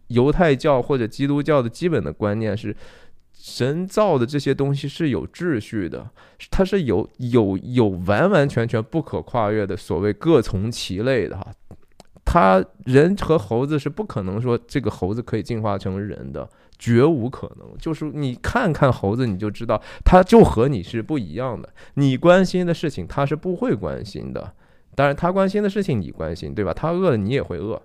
犹太教或者基督教的基本的观念是，神造的这些东西是有秩序的，它是有有有完完全全不可跨越的所谓各从其类的哈。它人和猴子是不可能说这个猴子可以进化成人的，绝无可能。就是你看看猴子，你就知道它就和你是不一样的。你关心的事情，它是不会关心的。当然，他关心的事情你关心，对吧？他饿了，你也会饿。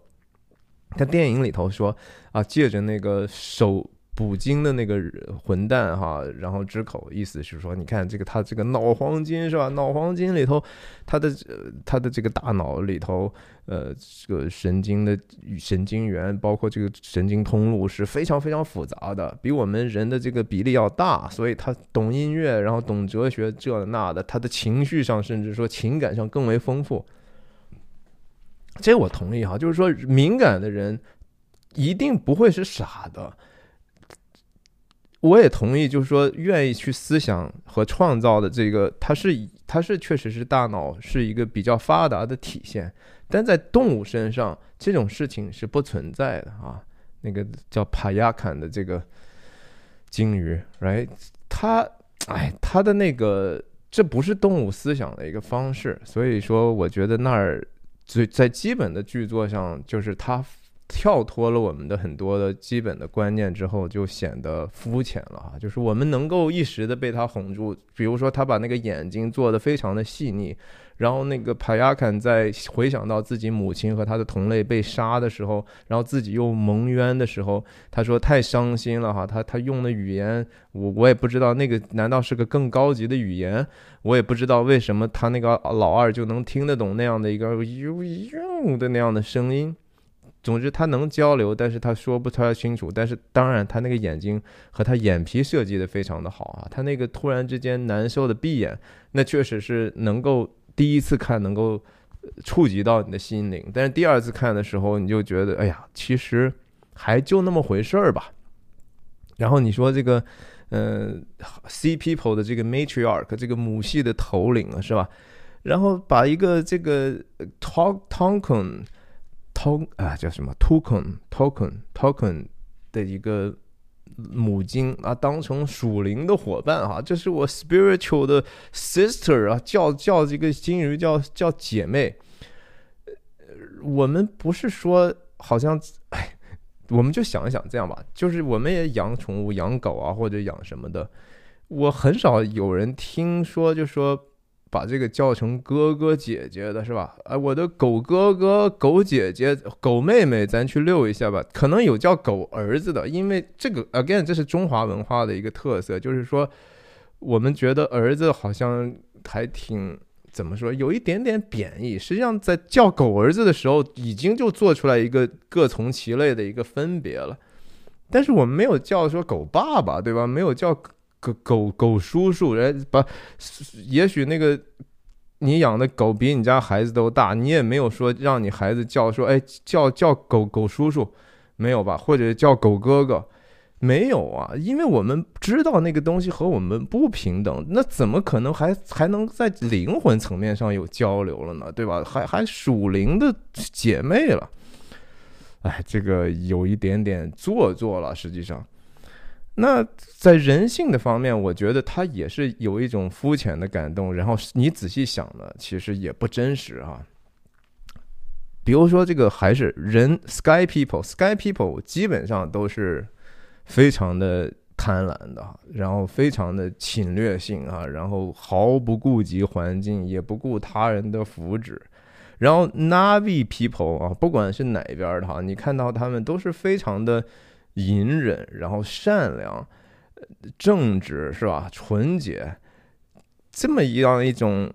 他电影里头说啊，借着那个手。捕鲸的那个混蛋哈，然后之口意思是说，你看这个他这个脑黄金是吧？脑黄金里头，他的呃他的这个大脑里头，呃，这个神经的神经元，包括这个神经通路是非常非常复杂的，比我们人的这个比例要大，所以他懂音乐，然后懂哲学这那的，他的情绪上甚至说情感上更为丰富。这我同意哈，就是说敏感的人一定不会是傻的。我也同意，就是说，愿意去思想和创造的这个，它是它是确实是大脑是一个比较发达的体现，但在动物身上这种事情是不存在的啊。那个叫帕亚坎的这个鲸鱼，right？它，哎，它的那个这不是动物思想的一个方式，所以说，我觉得那儿最在基本的剧作上，就是他。跳脱了我们的很多的基本的观念之后，就显得肤浅了啊！就是我们能够一时的被他哄住，比如说他把那个眼睛做的非常的细腻，然后那个帕亚坎在回想到自己母亲和他的同类被杀的时候，然后自己又蒙冤的时候，他说太伤心了哈！他他用的语言，我我也不知道那个难道是个更高级的语言？我也不知道为什么他那个老二就能听得懂那样的一个呦呦的那样的声音。总之，他能交流，但是他说不太清楚。但是，当然，他那个眼睛和他眼皮设计的非常的好啊。他那个突然之间难受的闭眼，那确实是能够第一次看能够触及到你的心灵。但是第二次看的时候，你就觉得，哎呀，其实还就那么回事儿吧。然后你说这个，嗯，C people 的这个 matriarch 这个母系的头领啊，是吧？然后把一个这个 Tok Tonkin。通啊，叫什么？token token token 的一个母鲸啊，当成属灵的伙伴哈，这是我 spiritual 的 sister 啊，叫叫这个金鱼叫叫姐妹。我们不是说好像，哎，我们就想一想这样吧，就是我们也养宠物，养狗啊，或者养什么的，我很少有人听说就说。把这个叫成哥哥姐姐的是吧？哎，我的狗哥哥、狗姐姐、狗妹妹，咱去遛一下吧。可能有叫狗儿子的，因为这个 again 这是中华文化的一个特色，就是说我们觉得儿子好像还挺怎么说，有一点点贬义。实际上在叫狗儿子的时候，已经就做出来一个各从其类的一个分别了。但是我们没有叫说狗爸爸，对吧？没有叫。狗狗狗叔叔，人把，也许那个你养的狗比你家孩子都大，你也没有说让你孩子叫说，哎，叫叫狗狗叔叔，没有吧？或者叫狗哥哥，没有啊？因为我们知道那个东西和我们不平等，那怎么可能还还能在灵魂层面上有交流了呢？对吧？还还属灵的姐妹了？哎，这个有一点点做作了，实际上。那在人性的方面，我觉得他也是有一种肤浅的感动。然后你仔细想呢，其实也不真实啊。比如说这个还是人，Sky People，Sky People 基本上都是非常的贪婪的，然后非常的侵略性啊，然后毫不顾及环境，也不顾他人的福祉。然后 Navi People 啊，不管是哪边的哈，你看到他们都是非常的。隐忍，然后善良、正直，是吧？纯洁，这么一样一种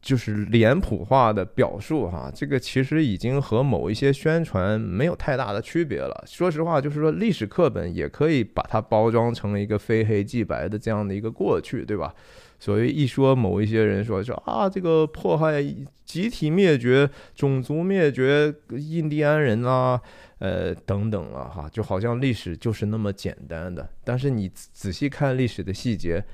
就是脸谱化的表述，哈，这个其实已经和某一些宣传没有太大的区别了。说实话，就是说历史课本也可以把它包装成一个非黑即白的这样的一个过去，对吧？所谓一说某一些人说说啊，这个迫害、集体灭绝、种族灭绝、印第安人啊。呃，等等了哈，就好像历史就是那么简单的。但是你仔细看历史的细节，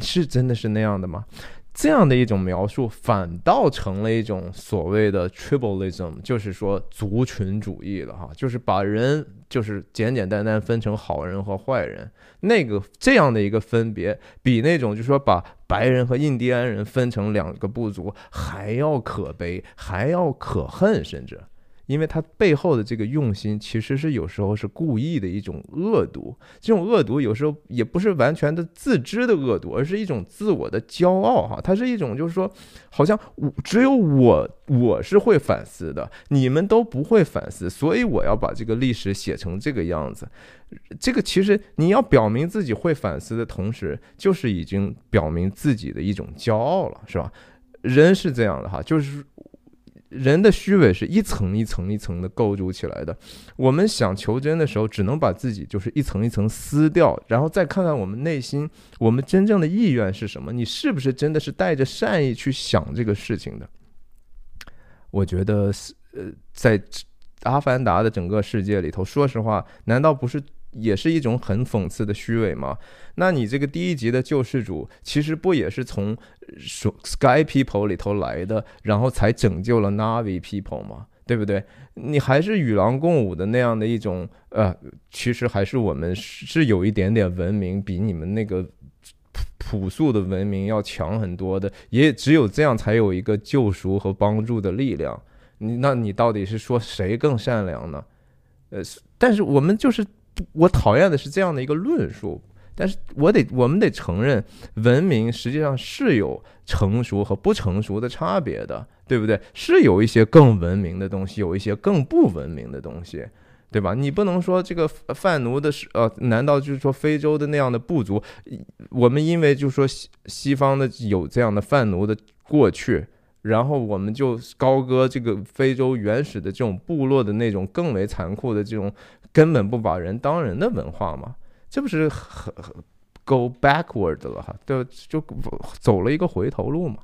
是真的是那样的吗？这样的一种描述，反倒成了一种所谓的 tribalism，就是说族群主义了哈，就是把人就是简简单单分成好人和坏人。那个这样的一个分别，比那种就是说把白人和印第安人分成两个部族还要可悲，还要可恨，甚至。因为他背后的这个用心，其实是有时候是故意的一种恶毒。这种恶毒有时候也不是完全的自知的恶毒，而是一种自我的骄傲哈。它是一种就是说，好像我只有我我是会反思的，你们都不会反思，所以我要把这个历史写成这个样子。这个其实你要表明自己会反思的同时，就是已经表明自己的一种骄傲了，是吧？人是这样的哈，就是。人的虚伪是一层一层一层的构筑起来的。我们想求真的时候，只能把自己就是一层一层撕掉，然后再看看我们内心，我们真正的意愿是什么？你是不是真的是带着善意去想这个事情的？我觉得，呃，在阿凡达的整个世界里头，说实话，难道不是？也是一种很讽刺的虚伪吗？那你这个第一集的救世主，其实不也是从 Sky People 里头来的，然后才拯救了 Navi People 吗？对不对？你还是与狼共舞的那样的一种，呃，其实还是我们是有一点点文明，比你们那个朴朴素的文明要强很多的。也只有这样，才有一个救赎和帮助的力量。你那你到底是说谁更善良呢？呃，但是我们就是。我讨厌的是这样的一个论述，但是我得，我们得承认，文明实际上是有成熟和不成熟的差别的，对不对？是有一些更文明的东西，有一些更不文明的东西，对吧？你不能说这个贩奴的是，呃，难道就是说非洲的那样的部族，我们因为就是说西西方的有这样的贩奴的过去，然后我们就高歌这个非洲原始的这种部落的那种更为残酷的这种。根本不把人当人的文化嘛，这不是很很 go backward 了哈，就就走了一个回头路嘛。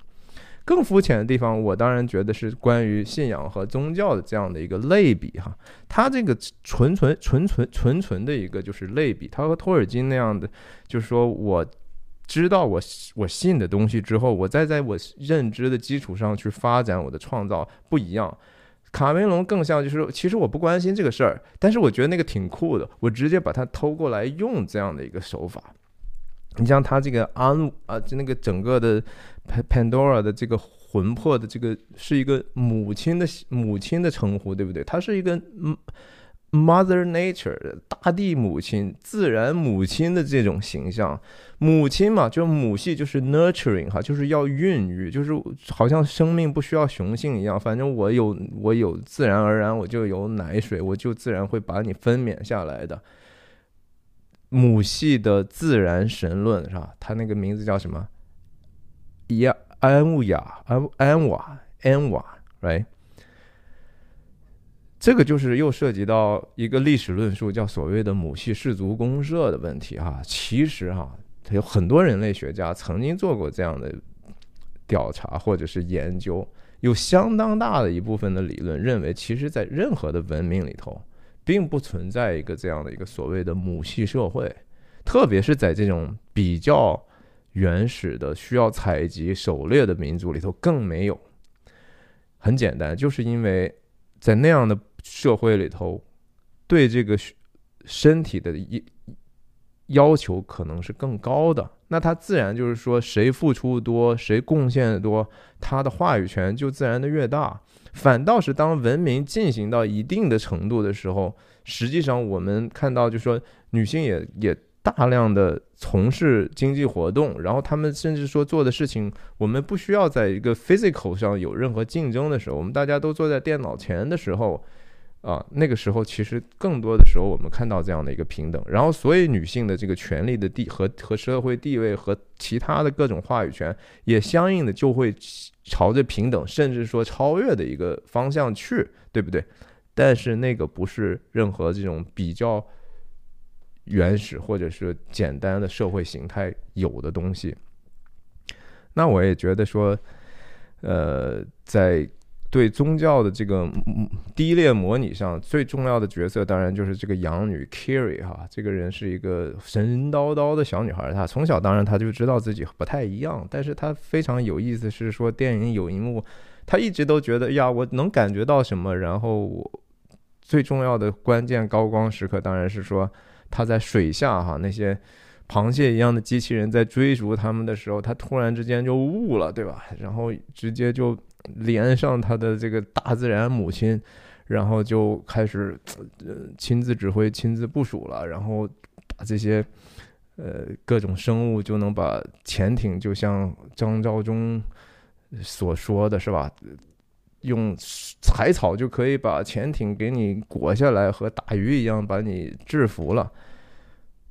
更肤浅的地方，我当然觉得是关于信仰和宗教的这样的一个类比哈。它这个纯纯纯纯纯纯的一个就是类比，它和托尔金那样的，就是说我知道我我信的东西之后，我再在我认知的基础上去发展我的创造不一样。卡梅隆更像就是，其实我不关心这个事儿，但是我觉得那个挺酷的，我直接把它偷过来用这样的一个手法。你像他这个安啊，就那个整个的 Pandora 的这个魂魄的这个是一个母亲的母亲的称呼，对不对？他是一个嗯。Mother Nature，大地母亲、自然母亲的这种形象，母亲嘛，就母系就是 nurturing 哈，就是要孕育，就是好像生命不需要雄性一样，反正我有我有自然而然我就有奶水，我就自然会把你分娩下来的。母系的自然神论是吧？它那个名字叫什么？亚安乌雅安安瓦安瓦，right？这个就是又涉及到一个历史论述，叫所谓的母系氏族公社的问题哈。其实哈，有很多人类学家曾经做过这样的调查或者是研究，有相当大的一部分的理论认为，其实，在任何的文明里头，并不存在一个这样的一个所谓的母系社会，特别是在这种比较原始的需要采集狩猎的民族里头更没有。很简单，就是因为在那样的。社会里头，对这个身体的要要求可能是更高的，那他自然就是说，谁付出多，谁贡献多，他的话语权就自然的越大。反倒是当文明进行到一定的程度的时候，实际上我们看到，就是说女性也也大量的从事经济活动，然后他们甚至说做的事情，我们不需要在一个 physical 上有任何竞争的时候，我们大家都坐在电脑前的时候。啊，那个时候其实更多的时候，我们看到这样的一个平等，然后所以女性的这个权利的地和和社会地位和其他的各种话语权，也相应的就会朝着平等，甚至说超越的一个方向去，对不对？但是那个不是任何这种比较原始或者是简单的社会形态有的东西。那我也觉得说，呃，在。对宗教的这个低劣模拟上最重要的角色，当然就是这个养女 Kiri 哈，这个人是一个神叨叨的小女孩，她从小当然她就知道自己不太一样，但是她非常有意思，是说电影有一幕，她一直都觉得呀，我能感觉到什么，然后我最重要的关键高光时刻，当然是说她在水下哈那些。螃蟹一样的机器人在追逐他们的时候，他突然之间就悟了，对吧？然后直接就连上他的这个大自然母亲，然后就开始呃亲自指挥、亲自部署了，然后把这些呃各种生物就能把潜艇，就像张召忠所说的是吧？用海草就可以把潜艇给你裹下来，和打鱼一样把你制服了，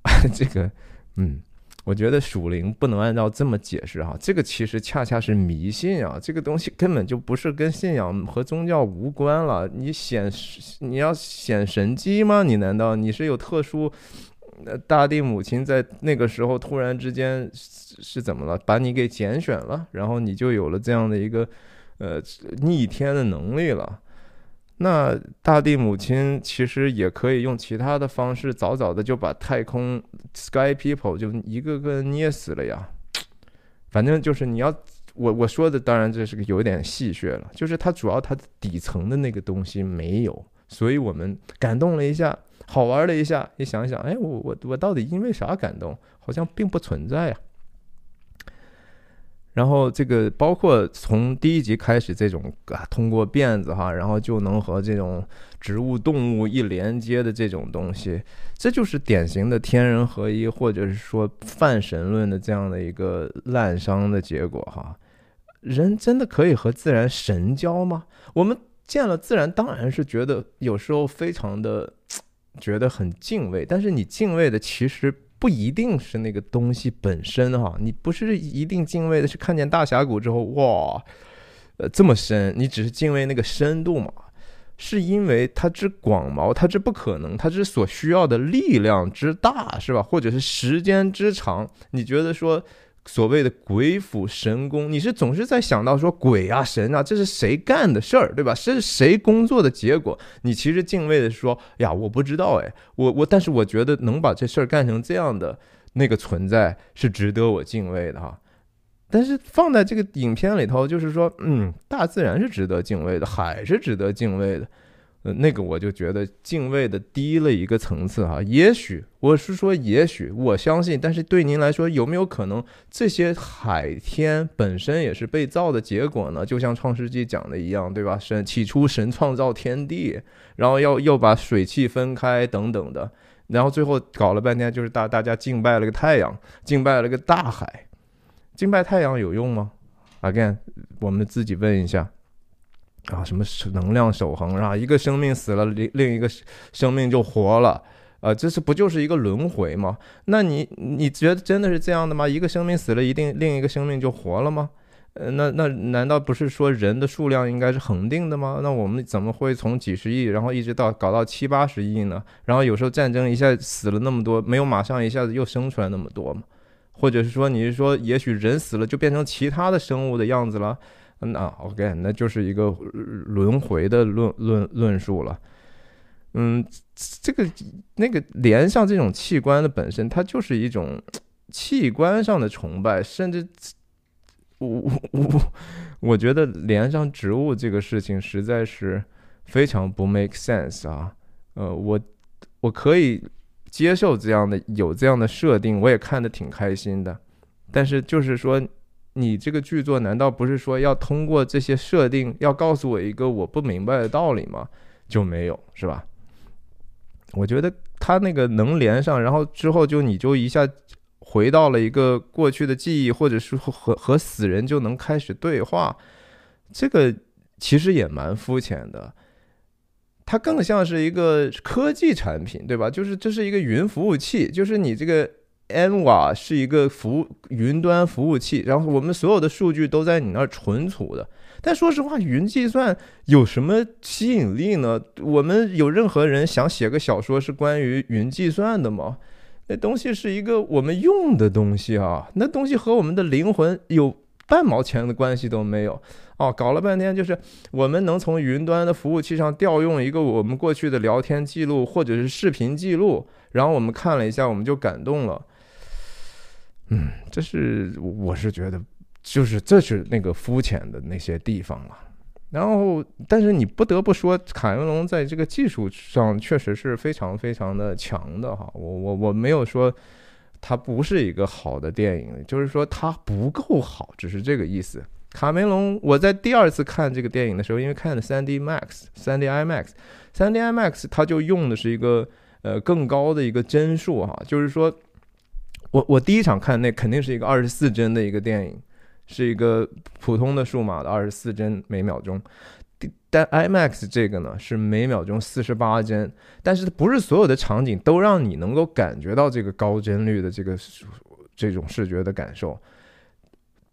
这个。嗯，我觉得属灵不能按照这么解释哈，这个其实恰恰是迷信啊，这个东西根本就不是跟信仰和宗教无关了。你显你要显神机吗？你难道你是有特殊？呃，大地母亲在那个时候突然之间是怎么了？把你给拣选了，然后你就有了这样的一个呃逆天的能力了。那大地母亲其实也可以用其他的方式，早早的就把太空 Sky People 就一个个捏死了呀。反正就是你要我我说的，当然这是个有点戏谑了，就是它主要它底层的那个东西没有，所以我们感动了一下，好玩了一下，一想想，哎，我我我到底因为啥感动？好像并不存在呀。然后这个包括从第一集开始，这种啊通过辫子哈，然后就能和这种植物动物一连接的这种东西，这就是典型的天人合一，或者是说泛神论的这样的一个滥觞的结果哈。人真的可以和自然神交吗？我们见了自然，当然是觉得有时候非常的 觉得很敬畏，但是你敬畏的其实。不一定是那个东西本身哈，你不是一定敬畏的是看见大峡谷之后哇，呃这么深，你只是敬畏那个深度嘛？是因为它之广袤，它之不可能，它之所需要的力量之大，是吧？或者是时间之长，你觉得说？所谓的鬼斧神工，你是总是在想到说鬼啊神啊，这是谁干的事儿，对吧？是谁工作的结果？你其实敬畏的是说呀，我不知道哎，我我，但是我觉得能把这事儿干成这样的那个存在是值得我敬畏的哈。但是放在这个影片里头，就是说，嗯，大自然是值得敬畏的，海是值得敬畏的。呃，那个我就觉得敬畏的低了一个层次哈。也许我是说，也许我相信，但是对您来说，有没有可能这些海天本身也是被造的结果呢？就像《创世纪》讲的一样，对吧？神起初神创造天地，然后要又把水汽分开等等的，然后最后搞了半天就是大大家敬拜了个太阳，敬拜了个大海，敬拜太阳有用吗？Again，我们自己问一下。啊，什么能量守恒啊？一个生命死了，另另一个生命就活了，呃，这是不就是一个轮回吗？那你你觉得真的是这样的吗？一个生命死了，一定另一个生命就活了吗？呃，那那难道不是说人的数量应该是恒定的吗？那我们怎么会从几十亿，然后一直到搞到七八十亿呢？然后有时候战争一下死了那么多，没有马上一下子又生出来那么多吗？或者是说你是说，也许人死了就变成其他的生物的样子了？那 OK，那就是一个轮回的论论论述了。嗯，这个那个连上这种器官的本身，它就是一种器官上的崇拜，甚至我我我我觉得连上植物这个事情实在是非常不 make sense 啊。呃，我我可以接受这样的有这样的设定，我也看得挺开心的，但是就是说。你这个剧作难道不是说要通过这些设定，要告诉我一个我不明白的道理吗？就没有是吧？我觉得他那个能连上，然后之后就你就一下回到了一个过去的记忆，或者是和和死人就能开始对话，这个其实也蛮肤浅的。它更像是一个科技产品，对吧？就是这是一个云服务器，就是你这个。N 瓦是一个服务云端服务器，然后我们所有的数据都在你那儿存储的。但说实话，云计算有什么吸引力呢？我们有任何人想写个小说是关于云计算的吗？那东西是一个我们用的东西啊，那东西和我们的灵魂有半毛钱的关系都没有。哦，搞了半天就是我们能从云端的服务器上调用一个我们过去的聊天记录或者是视频记录，然后我们看了一下，我们就感动了。嗯，这是我是觉得，就是这是那个肤浅的那些地方了。然后，但是你不得不说，卡梅隆在这个技术上确实是非常非常的强的哈。我我我没有说它不是一个好的电影，就是说它不够好，只是这个意思。卡梅隆，我在第二次看这个电影的时候，因为看的 3D Max、3D IMAX、3D IMAX，它就用的是一个呃更高的一个帧数哈，就是说我我第一场看那肯定是一个二十四帧的一个电影。是一个普通的数码的二十四帧每秒钟，但 IMAX 这个呢是每秒钟四十八帧，但是不是所有的场景都让你能够感觉到这个高帧率的这个这种视觉的感受，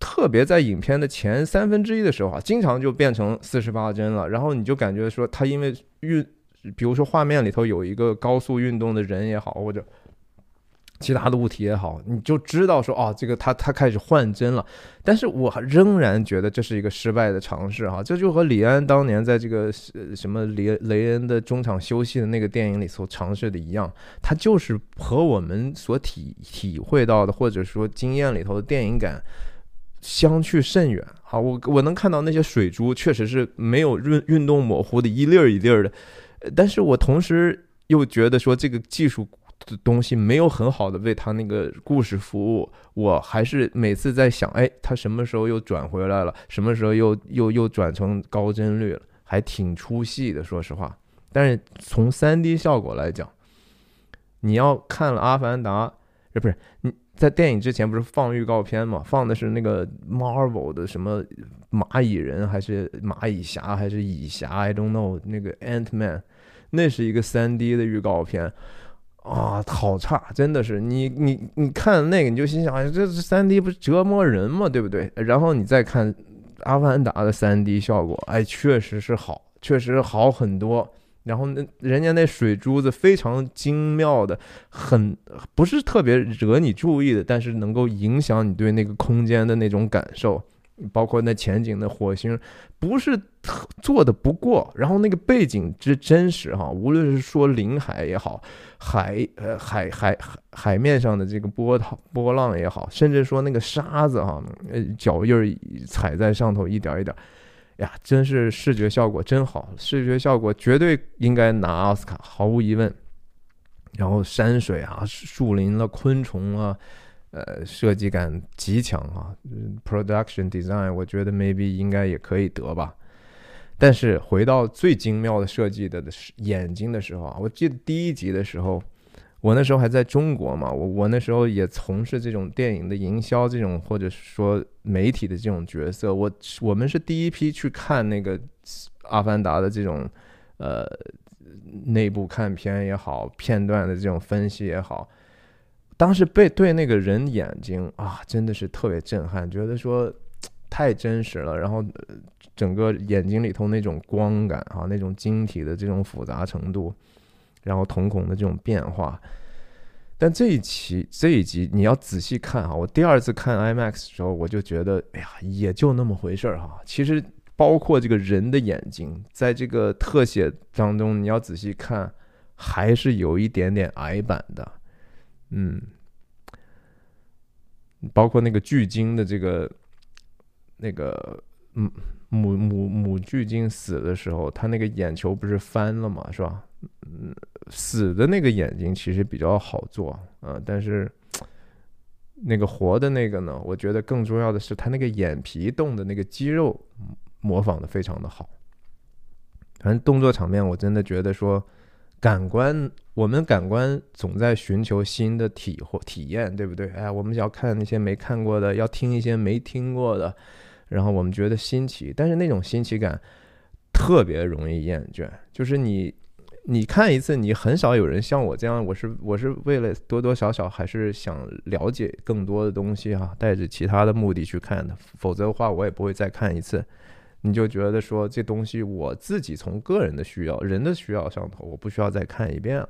特别在影片的前三分之一的时候啊，经常就变成四十八帧了，然后你就感觉说它因为运，比如说画面里头有一个高速运动的人也好，或者。其他的物体也好，你就知道说哦，这个他他开始换帧了，但是我仍然觉得这是一个失败的尝试哈，这就和李安当年在这个什么雷雷恩的中场休息的那个电影里所尝试的一样，他就是和我们所体体会到的或者说经验里头的电影感相去甚远。好，我我能看到那些水珠确实是没有运运动模糊的一粒儿一粒儿的，但是我同时又觉得说这个技术。的东西没有很好的为他那个故事服务，我还是每次在想，哎，他什么时候又转回来了？什么时候又又又转成高帧率了？还挺出戏的，说实话。但是从三 D 效果来讲，你要看了《阿凡达》，呃，不是你在电影之前不是放预告片嘛？放的是那个 Marvel 的什么蚂蚁人，还是蚂蚁侠，还是蚁侠？I don't know。那个 Ant Man，那是一个三 D 的预告片。啊，好差，真的是你你你看那个，你就心想，哎，这这三 D 不是折磨人吗？对不对？然后你再看《阿凡达》的三 D 效果，哎，确实是好，确实好很多。然后那人家那水珠子非常精妙的，很不是特别惹你注意的，但是能够影响你对那个空间的那种感受。包括那前景的火星，不是做的不过，然后那个背景之真实哈，无论是说临海也好，海呃海海海面上的这个波涛波浪也好，甚至说那个沙子哈，呃脚印儿踩在上头一点一点，呀，真是视觉效果真好，视觉效果绝对应该拿奥斯卡，毫无疑问。然后山水啊，树林了，昆虫啊。呃，设计感极强啊，production design，我觉得 maybe 应该也可以得吧。但是回到最精妙的设计的眼睛的时候啊，我记得第一集的时候，我那时候还在中国嘛，我我那时候也从事这种电影的营销这种或者说媒体的这种角色，我我们是第一批去看那个《阿凡达》的这种呃内部看片也好，片段的这种分析也好。当时被对那个人眼睛啊，真的是特别震撼，觉得说太真实了。然后整个眼睛里头那种光感啊，那种晶体的这种复杂程度，然后瞳孔的这种变化。但这一期这一集你要仔细看啊，我第二次看 IMAX 的时候，我就觉得哎呀，也就那么回事儿哈。其实包括这个人的眼睛，在这个特写当中，你要仔细看，还是有一点点矮板的。嗯，包括那个巨鲸的这个那个嗯母母母巨鲸死的时候，它那个眼球不是翻了嘛，是吧？嗯，死的那个眼睛其实比较好做啊，但是那个活的那个呢，我觉得更重要的是它那个眼皮动的那个肌肉模仿的非常的好。反正动作场面，我真的觉得说。感官，我们感官总在寻求新的体或体验，对不对？哎，我们要看那些没看过的，要听一些没听过的，然后我们觉得新奇，但是那种新奇感特别容易厌倦。就是你，你看一次，你很少有人像我这样，我是我是为了多多少少还是想了解更多的东西哈，带着其他的目的去看的，否则的话我也不会再看一次。你就觉得说这东西我自己从个人的需要、人的需要上头，我不需要再看一遍了。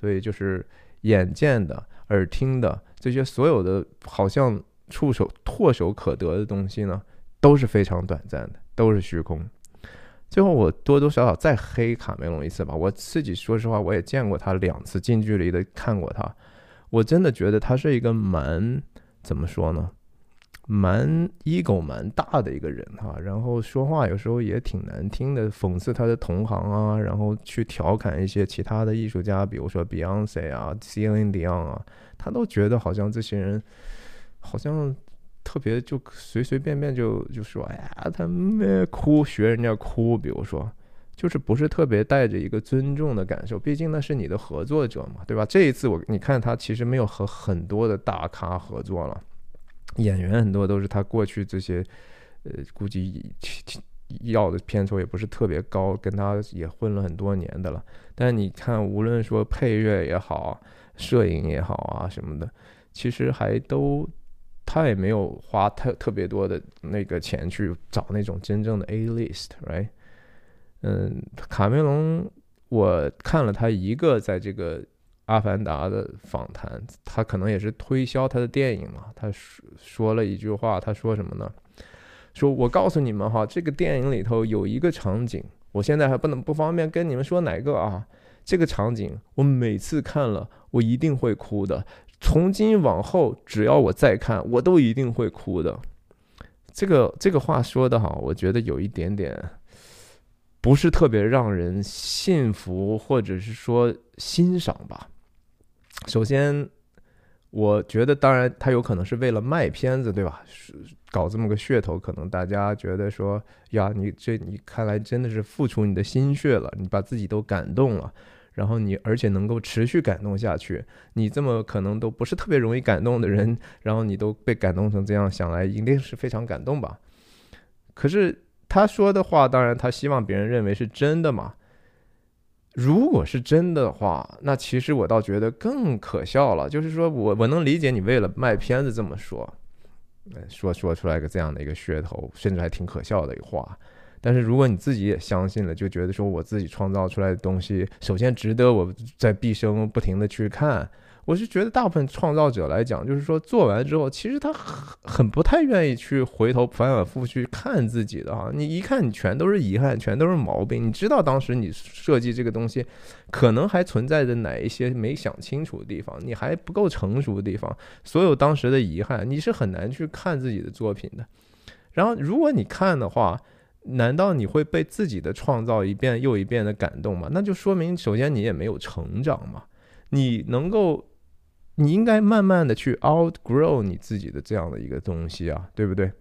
所以就是眼见的、耳听的这些所有的好像触手唾手可得的东西呢，都是非常短暂的，都是虚空。最后我多多少少再黑卡梅隆一次吧。我自己说实话，我也见过他两次，近距离的看过他，我真的觉得他是一个蛮怎么说呢？蛮 ego 蛮大的一个人哈，然后说话有时候也挺难听的，讽刺他的同行啊，然后去调侃一些其他的艺术家，比如说 Beyonce 啊、Celine Dion 啊，他都觉得好像这些人好像特别就随随便便就就说哎呀，他们哭学人家哭，比如说就是不是特别带着一个尊重的感受，毕竟那是你的合作者嘛，对吧？这一次我你看他其实没有和很多的大咖合作了。演员很多都是他过去这些，呃，估计要的片酬也不是特别高，跟他也混了很多年的了。但你看，无论说配乐也好，摄影也好啊什么的，其实还都他也没有花特特别多的那个钱去找那种真正的 A list，right？嗯，卡梅隆，我看了他一个在这个。阿凡达的访谈，他可能也是推销他的电影嘛。他说说了一句话，他说什么呢？说我告诉你们哈，这个电影里头有一个场景，我现在还不能不方便跟你们说哪个啊。这个场景我每次看了，我一定会哭的。从今往后，只要我再看，我都一定会哭的。这个这个话说的哈，我觉得有一点点。不是特别让人信服，或者是说欣赏吧。首先，我觉得，当然，他有可能是为了卖片子，对吧？搞这么个噱头，可能大家觉得说，呀，你这你看来真的是付出你的心血了，你把自己都感动了，然后你而且能够持续感动下去，你这么可能都不是特别容易感动的人，然后你都被感动成这样，想来一定是非常感动吧？可是。他说的话，当然他希望别人认为是真的嘛。如果是真的话，那其实我倒觉得更可笑了。就是说我我能理解你为了卖片子这么说，说说出来个这样的一个噱头，甚至还挺可笑的一个话。但是如果你自己也相信了，就觉得说我自己创造出来的东西，首先值得我在毕生不停的去看。我是觉得大部分创造者来讲，就是说做完之后，其实他很很不太愿意去回头反反复复去看自己的啊。你一看，你全都是遗憾，全都是毛病。你知道当时你设计这个东西，可能还存在着哪一些没想清楚的地方，你还不够成熟的地方，所有当时的遗憾，你是很难去看自己的作品的。然后，如果你看的话，难道你会被自己的创造一遍又一遍的感动吗？那就说明，首先你也没有成长嘛。你能够。你应该慢慢的去 outgrow 你自己的这样的一个东西啊，对不对？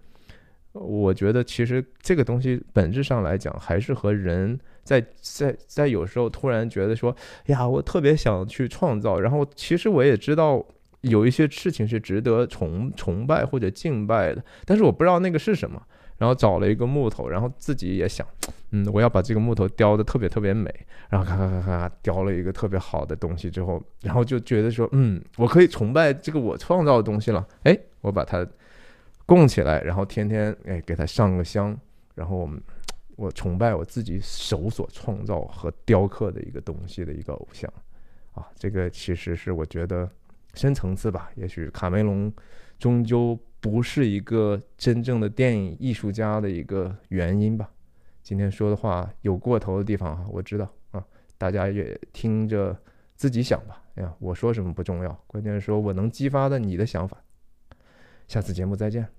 我觉得其实这个东西本质上来讲，还是和人在在在有时候突然觉得说，呀，我特别想去创造，然后其实我也知道有一些事情是值得崇崇拜或者敬拜的，但是我不知道那个是什么。然后找了一个木头，然后自己也想，嗯，我要把这个木头雕的特别特别美，然后咔咔咔咔雕了一个特别好的东西之后，然后就觉得说，嗯，我可以崇拜这个我创造的东西了，哎，我把它供起来，然后天天哎给它上个香，然后我们 我崇拜我自己手所创造和雕刻的一个东西的一个偶像，啊，这个其实是我觉得深层次吧，也许卡梅隆终究。不是一个真正的电影艺术家的一个原因吧？今天说的话有过头的地方哈，我知道啊，大家也听着自己想吧。哎呀，我说什么不重要，关键是说我能激发的你的想法。下次节目再见。